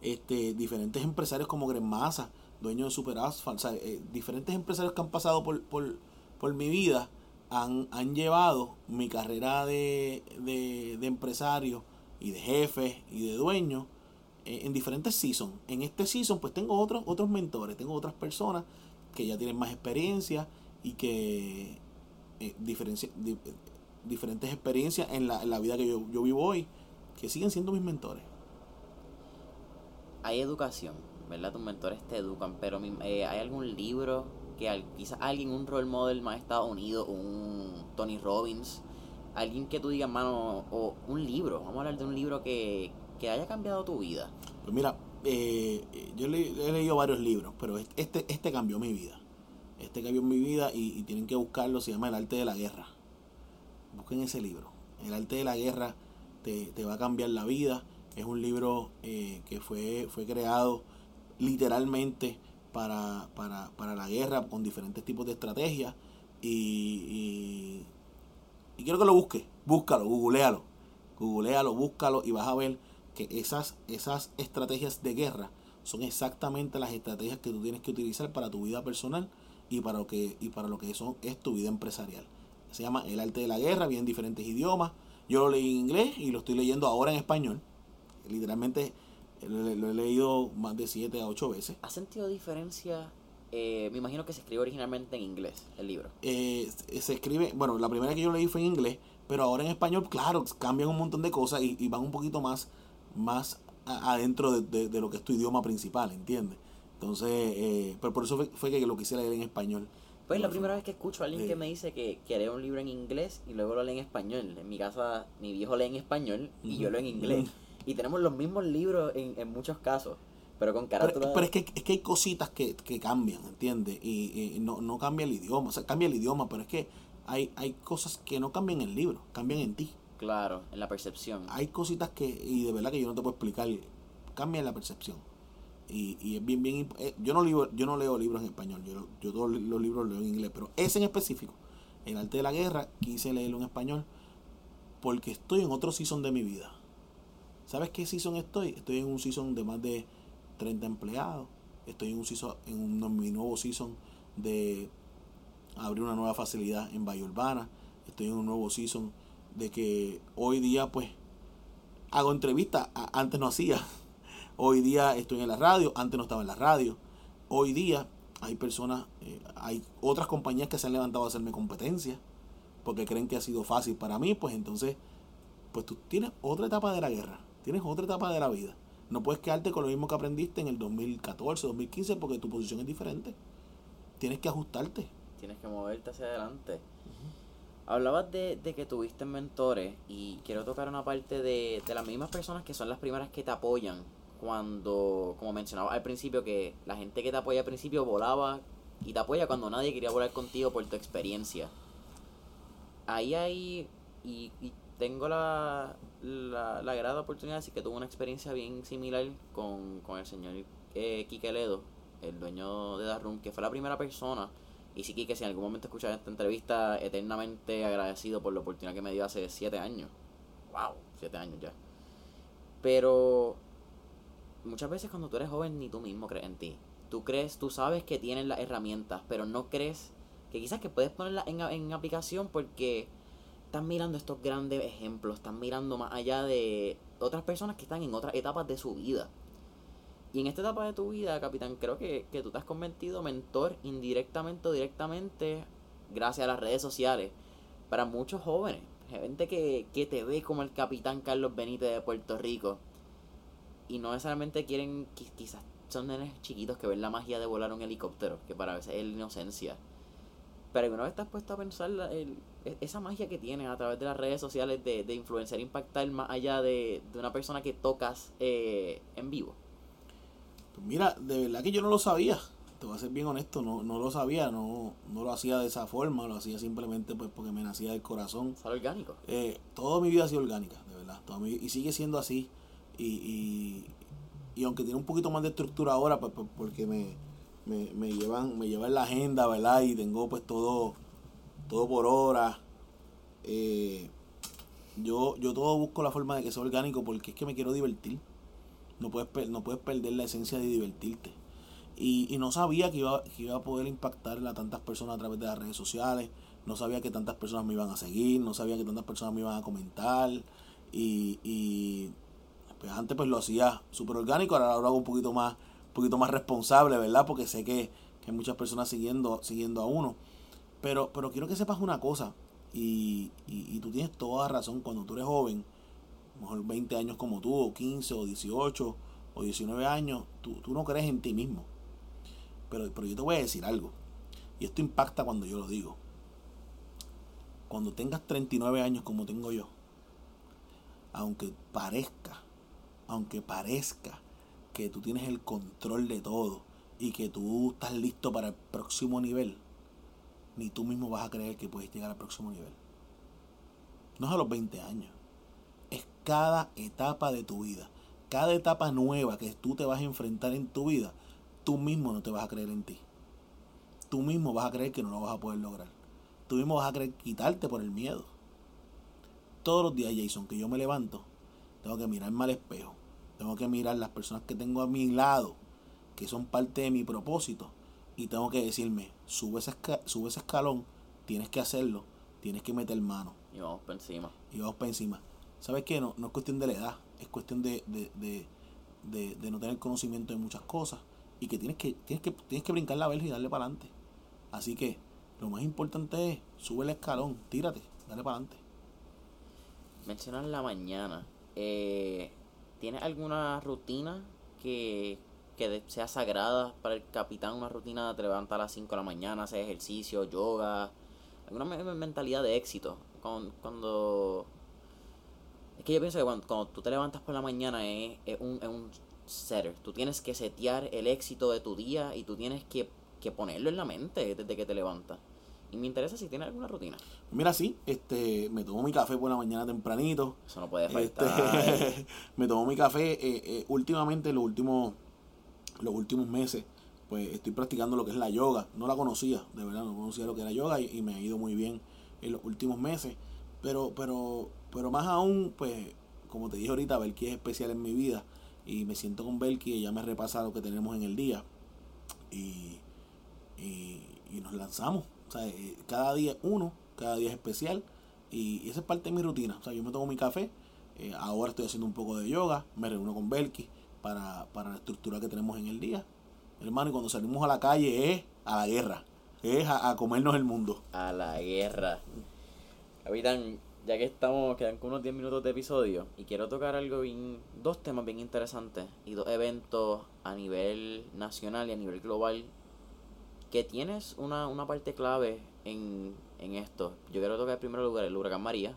Este, diferentes empresarios como Gremasa, dueño de Super Asphalt, eh, diferentes empresarios que han pasado por, por, por mi vida han, han llevado mi carrera de, de, de empresario y de jefe y de dueño eh, en diferentes seasons. En este season pues tengo otros, otros mentores, tengo otras personas que ya tienen más experiencia y que eh, diferentes experiencias en la, en la vida que yo, yo, vivo hoy, que siguen siendo mis mentores. Hay educación, ¿verdad? Tus mentores te educan, pero eh, ¿hay algún libro que quizás alguien, un role model más Estados Unidos, un Tony Robbins, alguien que tú digas, mano, o un libro, vamos a hablar de un libro que, que haya cambiado tu vida? Pues mira, eh, yo he leído varios libros, pero este, este cambió mi vida. Este cambió mi vida y, tienen que buscarlo, se llama El arte de la guerra. Busquen ese libro. El arte de la guerra te, te va a cambiar la vida. Es un libro eh, que fue, fue creado literalmente para, para, para, la guerra con diferentes tipos de estrategias. Y, y, y quiero que lo busques. Búscalo, googlealo. Googlealo, búscalo y vas a ver que esas, esas estrategias de guerra son exactamente las estrategias que tú tienes que utilizar para tu vida personal y para lo que, y para lo que eso es tu vida empresarial. Se llama El arte de la guerra, viene en diferentes idiomas. Yo lo leí en inglés y lo estoy leyendo ahora en español. Literalmente lo, he leído más de 7 a 8 veces. ¿Ha sentido diferencia? Eh, me imagino que se escribe originalmente en inglés el libro. Eh, se escribe, bueno, la primera que yo leí fue en inglés, pero ahora en español, claro, cambian un montón de cosas y, y van un poquito más más adentro de, de, lo que es tu idioma principal, ¿entiendes? Entonces, eh, pero por eso fue, que lo quisiera leer en español. Pues es la primera vez que escucho a alguien que me dice que, que lee un libro en inglés y luego lo lee en español. En mi casa, mi viejo lee en español y yo leo en inglés. Y tenemos los mismos libros en, en muchos casos, pero con carátula... Pero, es, que, es que hay cositas que, que cambian, ¿entiendes? Y, y, no, no cambia el idioma, o sea, cambia el idioma, pero es que hay, hay cosas que no cambian en el libro, cambian en ti. Claro, en la percepción. Hay cositas que, y de verdad que yo no te puedo explicar, cambia la percepción. Y, y es bien, bien, eh, yo no, leo, yo no leo libros en español, yo, yo todos los libros leo en inglés, pero ese en específico, El arte de la guerra, quise leerlo en español porque estoy en otro season de mi vida. ¿Sabes qué season estoy? Estoy en un season de más de 30 empleados. Estoy en un season, en, un, mi nuevo season de abrir una nueva facilidad en Valle Urbana. Estoy en un nuevo season de que hoy día pues hago entrevistas, antes no hacía. Hoy día estoy en la radio, antes no estaba en la radio. Hoy día hay personas, eh, hay otras compañías que se han levantado a hacerme competencia porque creen que ha sido fácil para mí, pues entonces, pues tú tienes otra etapa de la guerra, tienes otra etapa de la vida. No puedes quedarte con lo mismo que aprendiste en el 2014, 2015 porque tu posición es diferente. Tienes que ajustarte. Tienes que moverte hacia adelante. Hablabas de, que tuviste mentores y quiero tocar una parte de, las mismas personas que son las primeras que te apoyan cuando, como mencionaba al principio, que la gente que te apoya al principio volaba y te apoya cuando nadie quería volar contigo por tu experiencia. Ahí hay, y, tengo la, la, la grata oportunidad decir que tuve una experiencia bien similar con, el señor eh, Ledo, el dueño de Darrum, que fue la primera persona y sí, que si en algún momento escuchas esta entrevista, eternamente agradecido por la oportunidad que me dio hace siete años. ¡Wow! Siete años ya. Pero muchas veces cuando tú eres joven ni tú mismo crees en ti. Tú crees, tú sabes que tienes las herramientas, pero no crees que quizás que puedes ponerlas en, en aplicación porque estás mirando estos grandes ejemplos, estás mirando más allá de otras personas que están en otras etapas de su vida. Y en esta etapa de tu vida, capitán, creo que, tú te has convertido mentor indirectamente o directamente gracias a las redes sociales para muchos jóvenes. Gente que, te ve como el capitán Carlos Benítez de Puerto Rico. Y no necesariamente quieren, quizás son nenes chiquitos que ven la magia de volar un helicóptero, que para veces es la inocencia. Pero una vez estás puesto a pensar el, esa magia que tienes a través de las redes sociales de, de influenciar, impactar más allá de, de una persona que tocas eh, en vivo. Pues mira, de verdad que yo no lo sabía. te voy a ser bien honesto, no, no lo sabía, no, no lo hacía de esa forma, lo hacía simplemente pues porque me nacía del corazón. ¿Sale orgánico? Eh, toda mi vida ha sido orgánica, de verdad. Toda mi- y sigue siendo así. Y, y, y aunque tiene un poquito más de estructura ahora, pues, pues, porque me, me, me llevan me llevan la agenda, ¿verdad? Y tengo pues todo, todo por hora. Eh, yo, yo todo busco la forma de que sea orgánico porque es que me quiero divertir. No puedes, no puedes perder la esencia de divertirte. Y, y no sabía que iba, que iba a poder impactar a tantas personas a través de las redes sociales. No sabía que tantas personas me iban a seguir. No sabía que tantas personas me iban a comentar. Y, y pues antes pues lo hacía súper orgánico. Ahora lo hago un poquito más, un poquito más responsable, ¿verdad? Porque sé que, que hay muchas personas siguiendo, siguiendo a uno. Pero, pero quiero que sepas una cosa. Y, y, tú tienes toda razón. Cuando tú eres joven, mejor 20 años como tú, o 15, o 18, o 19 años, tú, tú no crees en ti mismo. Pero, pero yo te voy a decir algo. Y esto impacta cuando yo lo digo. Cuando tengas 39 años como tengo yo, aunque parezca, aunque parezca que tú tienes el control de todo y que tú estás listo para el próximo nivel, ni tú mismo vas a creer que puedes llegar al próximo nivel. No es a los 20 años, es cada etapa de tu vida. Cada etapa nueva que tú te vas a enfrentar en tu vida, tú mismo no te vas a creer en ti. Tú mismo vas a creer que no lo vas a poder lograr. Tú mismo vas a querer quitarte por el miedo. Todos los días, Jason, que yo me levanto, tengo que mirarme al espejo. Tengo que mirar las personas que tengo a mi lado, que son parte de mi propósito. Y tengo que decirme, sube ese, sube ese escalón, tienes que hacerlo, tienes que meter mano Y vamos por encima. y vamos para encima. ¿Sabes qué? No, no es cuestión de la edad, es cuestión de, de, de, de- de no tener conocimiento de muchas cosas y que tienes que, tienes que, tienes que brincar la verja y darle para adelante. Así que lo más importante es sube el escalón, tírate, dale para adelante. Mencionas la mañana. Eh, ¿Tienes alguna rutina que, que de- sea sagrada para el capitán? Una rutina te levantas a las 5 de la mañana, haces ejercicio, yoga. Alguna me- me- mentalidad de éxito. Con- Cuando. Es que yo pienso que cuando, cuando tú te levantas por la mañana es, es un, es un setter. Tú tienes que setear el éxito de tu día y tú tienes que, que ponerlo en la mente desde que te levantas. Y me interesa si tienes alguna rutina. Mira, sí, este, me tomo mi café por la mañana tempranito. Eso no puede Este, faltar. me tomo mi café. eh, eh, últimamente, los últimos, los últimos meses, pues estoy practicando lo que es la yoga. No la conocía, de verdad, no conocía lo que era yoga y, me ha ido muy bien en los últimos meses. Pero, pero, pero más aún, pues, como te dije ahorita, Belki es especial en mi vida. Y me siento con Belki, ella me repasa lo que tenemos en el día. Y, y, y nos lanzamos. O sea, eh, cada día es uno, cada día es especial. Y, y esa es parte de mi rutina. O sea, yo me tomo mi café. eh, ahora estoy haciendo un poco de yoga. Me reúno con Belki para, para la estructura que tenemos en el día. Hermano, y cuando salimos a la calle es a la guerra. Es a, a comernos el mundo. a la guerra. Capitán, ya que estamos, quedan como unos 10 minutos de episodio y quiero tocar algo bien, dos temas bien interesantes y dos eventos a nivel nacional y a nivel global que tienes una, una parte clave en, en esto. Yo quiero tocar en primer lugar el huracán María.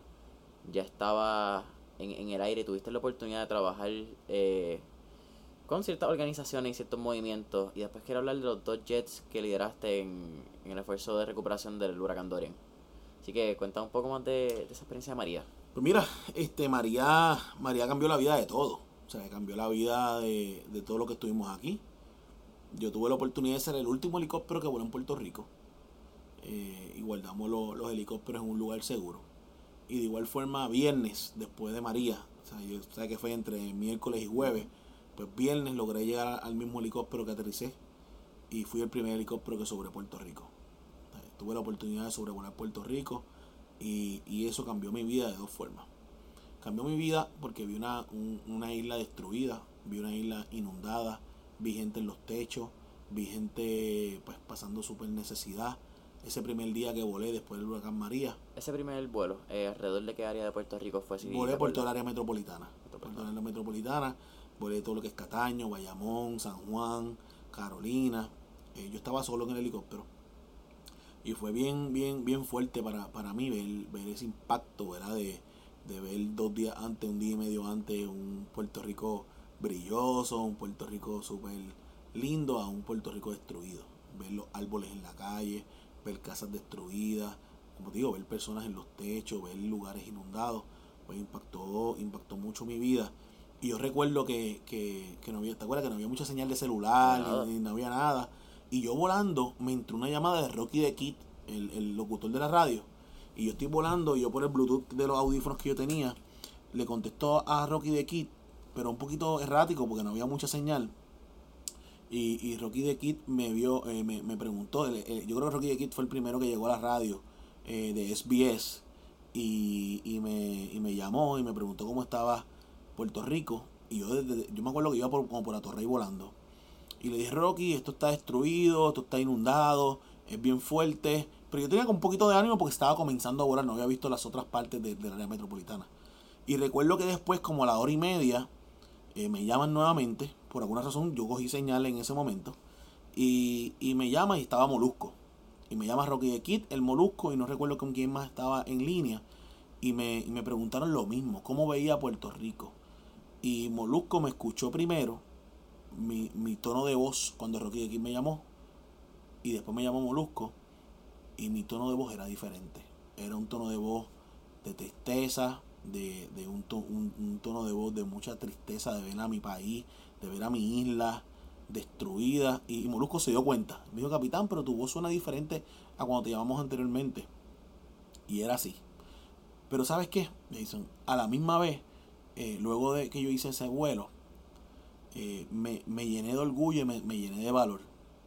Ya estaba en, en el aire, tuviste la oportunidad de trabajar eh, con ciertas organizaciones y ciertos movimientos. Y después quiero hablar de los dos jets que lideraste en, el esfuerzo de recuperación del huracán Dorian. Así que cuenta un poco más de, esa experiencia de María. Pues mira, este María, María cambió la vida de todo. O sea, cambió la vida de, de todo lo que estuvimos aquí. Yo tuve la oportunidad de ser el último helicóptero que voló en Puerto Rico. Eh, y guardamos lo- los helicópteros en un lugar seguro. Y de igual forma, viernes, después de María, o sea, yo sé que fue entre miércoles y jueves, pues viernes logré llegar al mismo helicóptero que aterricé. Y fui el primer helicóptero que sobre Puerto Rico. Sea, tuve la oportunidad de sobrevolar Puerto Rico y, y eso cambió mi vida de dos formas. Cambió mi vida porque vi una, un- una isla destruida, vi una isla inundada, vi gente en los techos, vi gente pues pasando súper necesidad. Ese primer día que volé después del huracán María, Ese primer vuelo, eh, ¿alrededor de qué área de Puerto Rico fue? Si volé por toda el área metropolitana. Por toda el área metropolitana, volé todo lo que es Cataño, Bayamón, San Juan, Carolina. Eh, yo estaba solo en el helicóptero. Y fue bien, bien, bien fuerte para, para mí ver, ver ese impacto, ¿verdad? De, de ver dos días antes, un día y medio antes, un Puerto Rico brilloso, un Puerto Rico súper lindo a un Puerto Rico destruido. ver los árboles en la calle, ver casas destruidas, como digo, ver personas en los techos, ver lugares inundados, pues impactó, impactó mucho mi vida. Y yo recuerdo que, que, que no había, ¿te acuerdas? Que no había mucha señal de celular, ni, no había nada. Y yo volando, me entró una llamada de Rocky de Kid, el, el locutor de la radio. Y yo estoy volando y yo por el Bluetooth de los audífonos que yo tenía, le contestó a Rocky de Kid, pero un poquito errático porque no había mucha señal. Y, y Rocky de Kid me vio, eh, me, me, preguntó, yo creo que Rocky de Kid fue el primero que llegó a la radio eh, de SBS y, y, me, y me llamó y me preguntó cómo estaba Puerto Rico. Y yo, yo me acuerdo que iba por, como por Atorrey volando. Y le dije, Rocky, esto está destruido, esto está inundado, es bien fuerte. Pero yo tenía un poquito de ánimo porque estaba comenzando a volar, no había visto las otras partes de, del área metropolitana. Y recuerdo que después, como a la hora y media, eh, me llaman nuevamente. Por alguna razón, yo cogí señal en ese momento. Y, y me llama y estaba Molusco. Y me llama Rocky de Kid, el Molusco, y no recuerdo con quién más estaba en línea. Y me, y me preguntaron lo mismo, cómo veía Puerto Rico. Y Molusco me escuchó primero mi, mi tono de voz cuando Rocky de Kid me llamó. Y después me llamó Molusco. Y mi tono de voz era diferente. Era un tono de voz de tristeza, de, de un, un, tono de voz de mucha tristeza de ver a mi país, de ver a mi isla destruida. Y, Molusco se dio cuenta. Me dijo, capitán, pero tu voz suena diferente a cuando te llamamos anteriormente. Y era así. Pero ¿sabes qué, Jason? A la misma vez, eh, luego de que yo hice ese vuelo, eh, me, me, llené de orgullo y me, me llené de valor.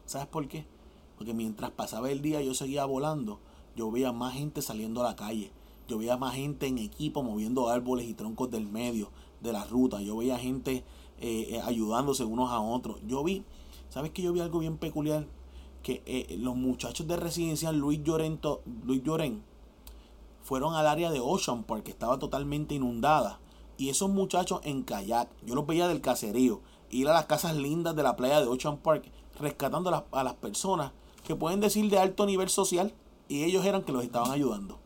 ¿Sabes por qué? Porque mientras pasaba el día yo seguía volando, yo veía más gente saliendo a la calle. Yo veía más gente en equipo moviendo árboles y troncos del medio de la ruta. Yo veía gente eh, ayudándose unos a otros. Yo vi, ¿sabes que yo vi algo bien peculiar? Que los muchachos de residencial Luis Llorento, Luis Lloren fueron al área de Ocean Park, que estaba totalmente inundada. Y esos muchachos en kayak, yo los veía del caserío, ir a las casas lindas de la playa de Ocean Park, rescatando a las, a las personas que pueden decir de alto nivel social y ellos eran que los estaban ayudando.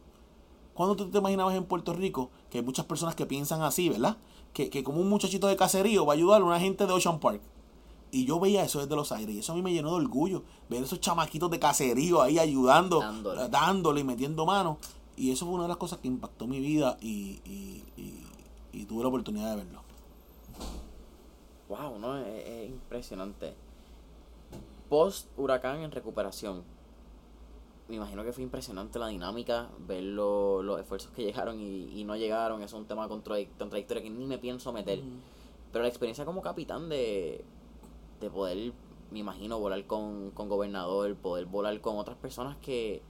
cuando tú te imaginabas en Puerto Rico que hay muchas personas que piensan así, ¿verdad? Que, que como un muchachito de caserío va a ayudar a una gente de Ocean Park. Y yo veía eso desde los aires y eso a mí me llenó de orgullo. Ver esos chamaquitos de caserío ahí ayudando, dándole, dándole y metiendo manos. Y eso fue una de las cosas que impactó mi vida y, y, y, y tuve la oportunidad de verlo. Wow, ¿no? Es, es impresionante post huracán en recuperación. Me imagino que fue impresionante la dinámica, ver los esfuerzos que llegaron y, no llegaron. es un tema contradictorio que ni me pienso meter. Pero la experiencia como capitán de, de poder, me imagino, volar con, con gobernador, poder volar con otras personas que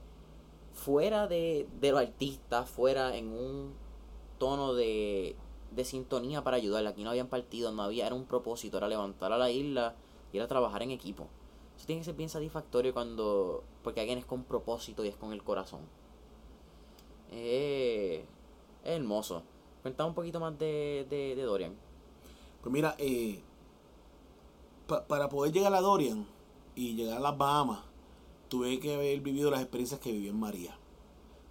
fuera de, de los artistas, fuera en un tono de, de sintonía para ayudar. Aquí no habían partido, no había, era un propósito, era levantar a la isla y era trabajar en equipo. Eso tiene que ser bien satisfactorio cuando. Porque alguien es con propósito y es con el corazón. Eh, es hermoso. Cuéntame un poquito más de, de, Dorian. Pues mira, eh, para poder llegar a Dorian y llegar a las Bahamas, tuve que haber vivido las experiencias que viví en María.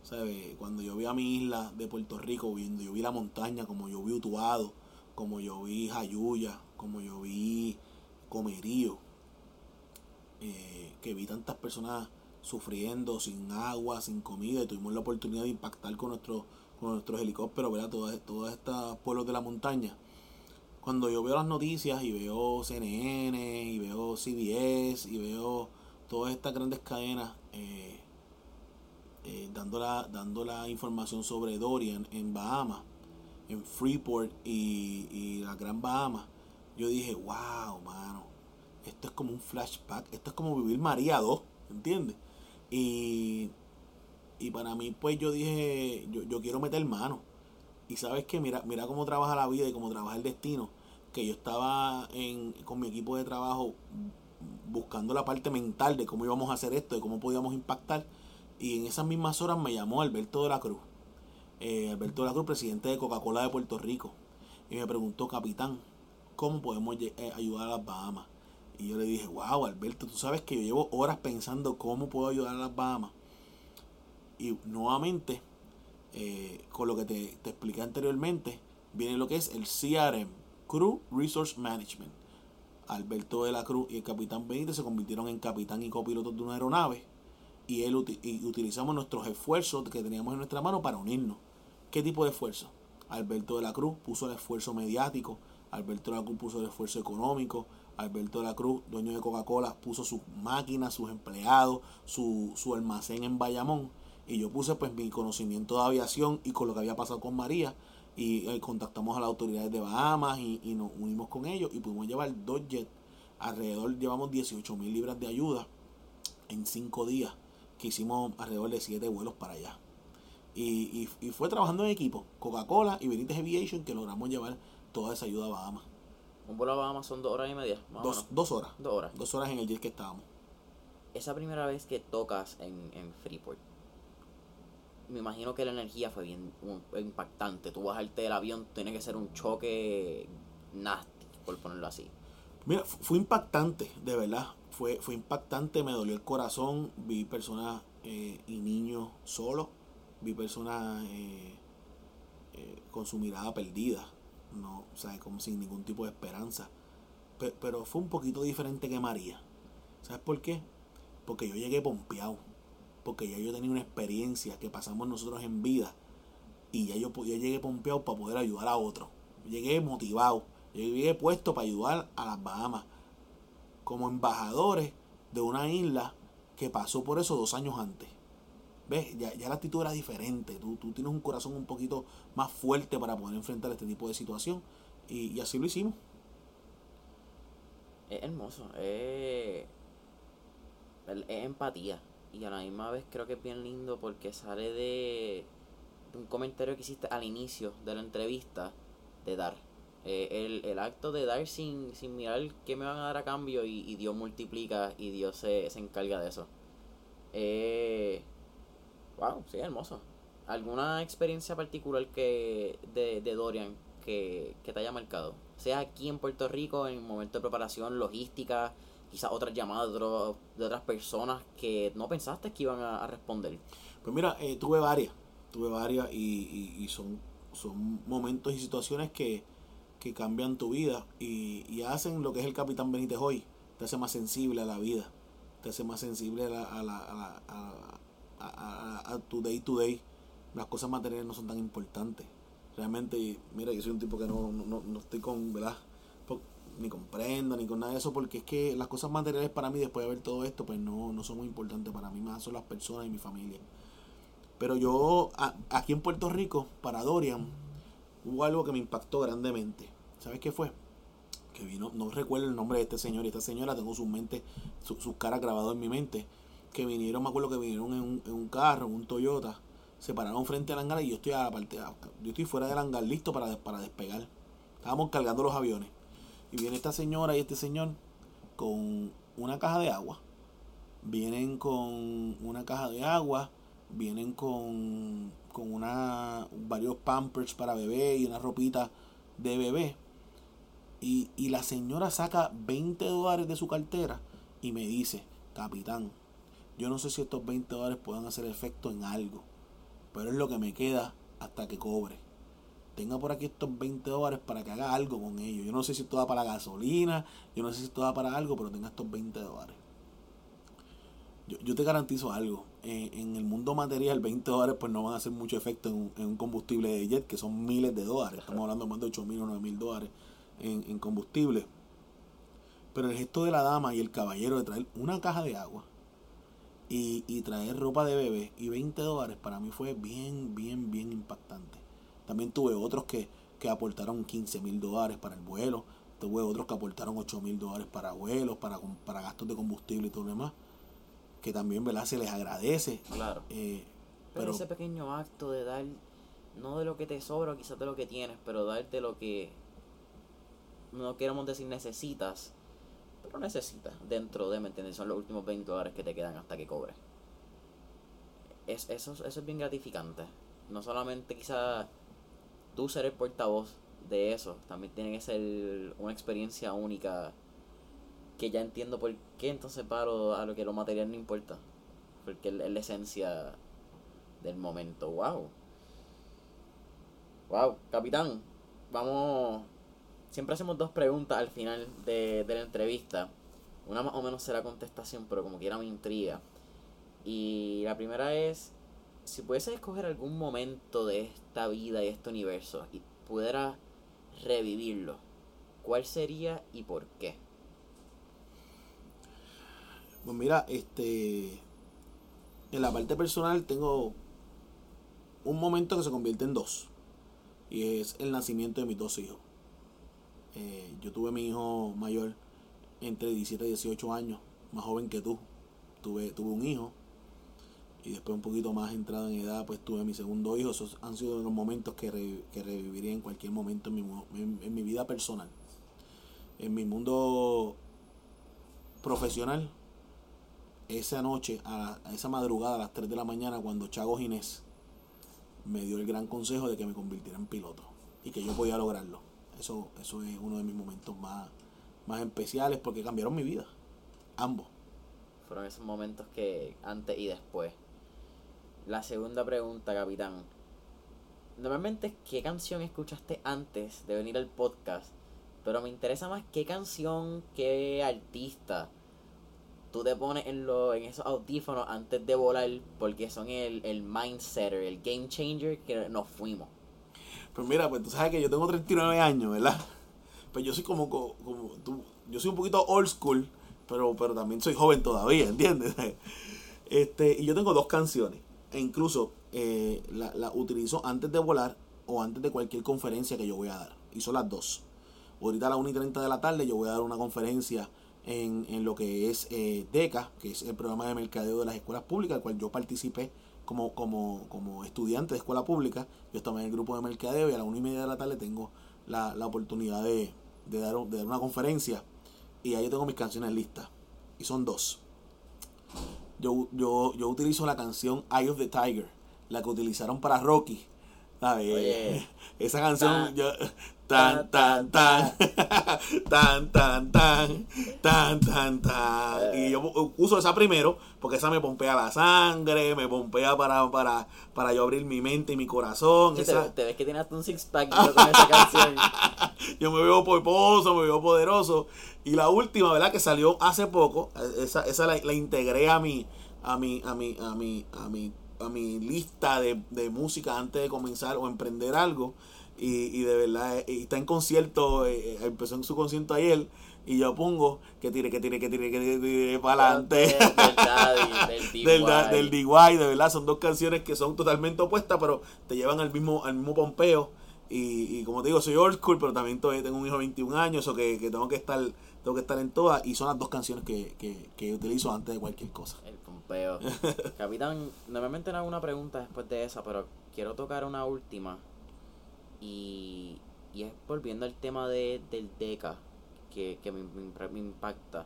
¿Sabes? Cuando yo vi a mi isla de Puerto Rico, viendo, yo vi la montaña, como yo vi Utuado, como yo vi Jayuya, como yo vi Comerío, eh, que vi tantas personas sufriendo sin agua, sin comida, y tuvimos la oportunidad de impactar con, nuestro, con nuestros helicópteros, ¿verdad? Todos, todos estos pueblos de la montaña. Cuando yo veo las noticias y veo CNN y veo CBS y veo todas estas grandes cadenas eh, eh, dando, la, dando la información sobre Dorian en Bahamas, en Freeport y, y la Gran Bahamas, yo dije, wow, mano, esto es como un flashback, esto es como vivir María 2, ¿entiendes? Y, y para mí, pues yo dije, yo, yo quiero meter mano. Y sabes que mira, mira cómo trabaja la vida y cómo trabaja el destino. Que yo estaba en, con mi equipo de trabajo buscando la parte mental de cómo íbamos a hacer esto, de cómo podíamos impactar. Y en esas mismas horas me llamó Alberto de la Cruz. Eh, Alberto de la Cruz, presidente de Coca-Cola de Puerto Rico. Y me preguntó, capitán, ¿cómo podemos eh, ayudar a las Bahamas? Y yo le dije, wow, Alberto, tú sabes que yo llevo horas pensando cómo puedo ayudar a las Bahamas. Y nuevamente, eh, con lo que te, te expliqué anteriormente, viene lo que es el CRM, Crew Resource Management. Alberto de la Cruz y el capitán Benítez se convirtieron en capitán y copilotos de una aeronave y, él, y utilizamos nuestros esfuerzos que teníamos en nuestra mano para unirnos. ¿Qué tipo de esfuerzo? Alberto de la Cruz puso el esfuerzo mediático, Alberto de la Cruz puso el esfuerzo económico, Alberto de la Cruz, dueño de Coca-Cola, puso sus máquinas, sus empleados, su, su almacén en Bayamón. Y yo puse pues mi conocimiento de aviación y con lo que había pasado con María. Y, eh, contactamos a las autoridades de Bahamas y, nos unimos con ellos y pudimos llevar dos jets. Alrededor llevamos 18 mil libras de ayuda en cinco días que hicimos alrededor de siete vuelos para allá. Y, y, fue trabajando en equipo, Coca-Cola y Benítez Aviation, que logramos llevar toda esa ayuda a Bahamas. Un vuelo a Bahamas son dos horas y media. dos, dos, horas. Dos horas. Dos horas en el jet que estábamos. Esa primera vez que tocas en, en Freeport, me imagino que la energía fue bien impactante. Tú bajarte del avión, tiene que ser un choque nasty, por ponerlo así. Mira, fue impactante, de verdad. Fue, fue impactante, me dolió el corazón. Vi personas eh, y niños solos. Vi personas eh, eh, con su mirada perdida no, o sea, como sin ningún tipo de esperanza. Pero, fue un poquito diferente que María. ¿Sabes por qué? Porque yo llegué pompeado. Porque ya yo tenía una experiencia que pasamos nosotros en vida. Y ya yo, yo llegué pompeado para poder ayudar a otros. Llegué motivado. Llegué puesto para ayudar a las Bahamas. Como embajadores de una isla que pasó por eso dos años antes. ¿Ves? Ya, la actitud era diferente. Tú, tú, tienes un corazón un poquito más fuerte para poder enfrentar este tipo de situación. Y, así lo hicimos. Es hermoso. Es, es empatía. Y a la misma vez creo que es bien lindo porque sale de, un comentario que hiciste al inicio de la entrevista de dar. Eh, el, el, acto de dar sin, sin mirar qué me van a dar a cambio y, Dios multiplica y Dios se, se encarga de eso. Eh, Wow, sí, hermoso. ¿Alguna experiencia particular que de, de Dorian que, te haya marcado? Sea aquí en Puerto Rico, en momento de preparación, logística, quizás otras llamadas de, otras personas que no pensaste que iban a, responder. Pues mira, eh, tuve varias, tuve varias y, y, son, son momentos y situaciones que, que cambian tu vida y, hacen lo que es el Capitán Benítez hoy, te hace más sensible a la vida, te hace más sensible a la, a la, a a, tu day to day, las cosas materiales no son tan importantes. Realmente, mira, yo soy un tipo que no, no, no estoy con, ¿verdad? Ni con prenda, ni con nada de eso, porque es que las cosas materiales para mí, después de ver todo esto, pues no, no son muy importantes para mí, más son las personas y mi familia. Pero yo, aquí en Puerto Rico, para Dorian, hubo algo que me impactó grandemente. ¿Sabes qué fue? Que vino, no recuerdo el nombre de este señor y esta señora, tengo sus su caras grabadas en mi mente que vinieron, me acuerdo que vinieron en un, en un carro, en un Toyota, se pararon frente al hangar y yo estoy a la parte, yo estoy fuera del hangar listo para, para despegar. Estábamos cargando los aviones. Y viene esta señora y este señor con una caja de agua. Vienen con una caja de agua, vienen con, con una, varios pampers para bebé y una ropita de bebé. Y, la señora saca 20 dólares de su cartera y me dice, capitán, yo no sé si estos 20 dólares puedan hacer efecto en algo, pero es lo que me queda hasta que cobre. Tenga por aquí estos 20 dólares para que haga algo con ellos. Yo no sé si esto da para gasolina, yo no sé si esto da para algo, pero tenga estos 20 dólares. Yo, te garantizo algo. En, el mundo material, 20 dólares pues no van a hacer mucho efecto en un, combustible de jet, que son miles de dólares. Estamos hablando más de 8 mil o 9 mil dólares en, en combustible. Pero el gesto de la dama y el caballero de traer una caja de agua y, traer ropa de bebé y 20 dólares para mí fue bien, bien, bien impactante. También tuve otros que, que aportaron 15 mil dólares para el vuelo, tuve otros que aportaron 8 mil dólares para vuelos, para, para gastos de combustible y todo lo demás, que también ¿verdad? se les agradece. Claro. Eh, pero, ese pequeño acto de dar, no de lo que te sobra, quizás de lo que tienes, pero darte lo que, no queremos decir necesitas, pero necesitas dentro de, ¿me entiendes? Son los últimos 20 dólares que te quedan hasta que cobres. Es, eso, eso es bien gratificante. No solamente quizás tú ser el portavoz de eso, también tiene que ser una experiencia única que ya entiendo por qué entonces paro a lo que lo material no importa. Porque es la esencia del momento. ¡Wow! ¡Wow! Capitán, vamos siempre hacemos dos preguntas al final de, la entrevista. Una más o menos será contestación, pero como quiera me intriga. Y la primera es, si pudiese escoger algún momento de esta vida y este universo y pudiera revivirlo, ¿cuál sería y por qué? Pues mira, este en la parte personal tengo un momento que se convierte en dos. Y es el nacimiento de mis dos hijos. Eh, yo tuve mi hijo mayor entre 17 y 18 años, más joven que tú. Tuve, tuve un hijo. Y después un poquito más entrado en edad, pues tuve mi segundo hijo. Esos han sido los momentos que, reviviría en cualquier momento en mi, en, mi vida personal. En mi mundo profesional, esa noche, a, esa madrugada, a las 3 de la mañana, cuando Chago Ginés me dio el gran consejo de que me convirtiera en piloto y que yo podía lograrlo. Eso, eso es uno de mis momentos más, más especiales porque cambiaron mi vida. Ambos. Fueron esos momentos que antes y después. La segunda pregunta, capitán. Normalmente, ¿qué canción escuchaste antes de venir al podcast? Pero me interesa más qué canción, qué artista tú te pones en, lo, en esos audífonos antes de volar porque son el, el mindsetter, el game changer que nos fuimos. Pues mira, pues tú sabes que yo tengo 39 años, ¿verdad? Pues yo soy como, como, tú, yo soy un poquito old school, pero, pero también soy joven todavía, ¿entiendes? Este, y yo tengo dos canciones, e incluso eh, la, la utilizo antes de volar o antes de cualquier conferencia que yo voy a dar. Y son las dos. Ahorita a las 1 y 30 de la tarde yo voy a dar una conferencia en, en lo que es eh, DECA, que es el programa de mercadeo de las escuelas públicas, al cual yo participé como, como, como estudiante de escuela pública. Yo estaba en el grupo de mercadeo y a las una y media de la tarde tengo la, la oportunidad de, de, dar, de dar una conferencia. Y ahí tengo mis canciones listas. Y son dos. Yo, yo, yo utilizo la canción Eye of the Tiger, la que utilizaron para Rocky. ¿Sabes? Esa canción, yo, tan, tan, tan, tan, tan, tan, tan, tan, tan. Y yo uso esa primero porque esa me pompea la sangre, me pompea para, para, para yo abrir mi mente y mi corazón. te, ves que tienes un six pack con esa canción. yo me veo poderoso, me veo poderoso. Y la última, ¿verdad? Que salió hace poco, esa, esa la, la integré a mi, a mi, a mi, a mi, a mi, a mi lista de, de música antes de comenzar o emprender algo y, y de verdad eh, y está en concierto, eh, eh, empezó en su concierto ayer y yo pongo que tire, que tire, que tire, que tire, para adelante. Del, del, DIY. de verdad, son dos canciones que son totalmente opuestas, pero te llevan al mismo, al mismo pompeo. Y, y como te digo, soy old school, pero también tengo un hijo de 21 años, o que, que tengo que estar tengo que estar en todas. Y son las dos canciones que, que, que utilizo antes de cualquier cosa. El pompeo. Capitán, normalmente no hago una pregunta después de esa, pero quiero tocar una última y, y es volviendo al tema de, del DECA, que, que me, me, impacta.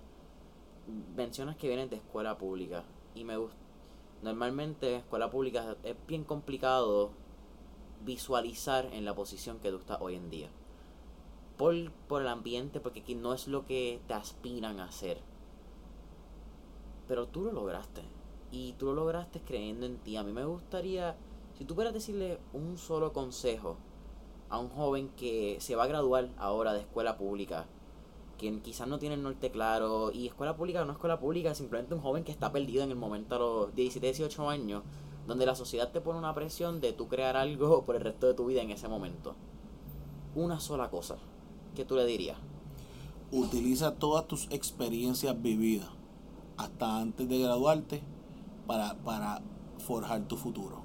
Mencionas que vienen de escuela pública. Y me gusta. Normalmente en escuela pública es bien complicado visualizar en la posición que tú estás hoy en día. Por, por el ambiente, porque aquí no es lo que te aspiran a hacer. Pero tú lo lograste. Y tú lo lograste creyendo en ti. A mí me gustaría, si tú pudieras decirle un solo consejo a un joven que se va a graduar ahora de escuela pública, quien quizás no tiene el norte claro, y escuela pública o no escuela pública, simplemente un joven que está perdido en el momento a los 17, 18 años, donde la sociedad te pone una presión de tú crear algo por el resto de tu vida en ese momento. Una sola cosa, que tú le dirías? Utiliza todas tus experiencias vividas hasta antes de graduarte para, para forjar tu futuro.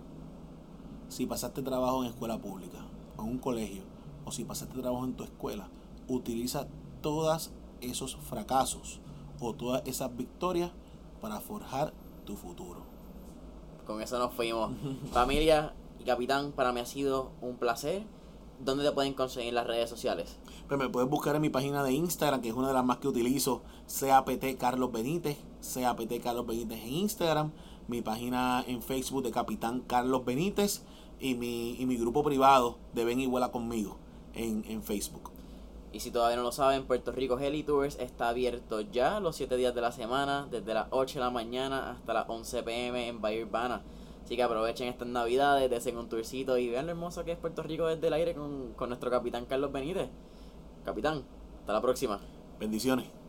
Si pasaste trabajo en escuela pública, un colegio o si pasaste trabajo en tu escuela, utiliza todos esos fracasos o todas esas victorias para forjar tu futuro. Con eso nos fuimos. Familia y capitán, para mí ha sido un placer. ¿Dónde te pueden conseguir en las redes sociales? Pues me puedes buscar en mi página de Instagram, que es una de las más que utilizo, CAPT Carlos Benítez, CAPT Carlos Benítez en Instagram, mi página en Facebook de Capitán Carlos Benítez y mi, y mi grupo privado de Ven y Vuela conmigo en, en Facebook. Y si todavía no lo saben, Puerto Rico Heli Tours está abierto ya los 7 días de la semana, desde las 8 de la mañana hasta las 11 pm en Bahía Urbana. Así que aprovechen estas navidades, desen un tourcito y vean lo hermoso que es Puerto Rico desde el aire con, con nuestro capitán Carlos Benítez. Capitán, hasta la próxima. Bendiciones.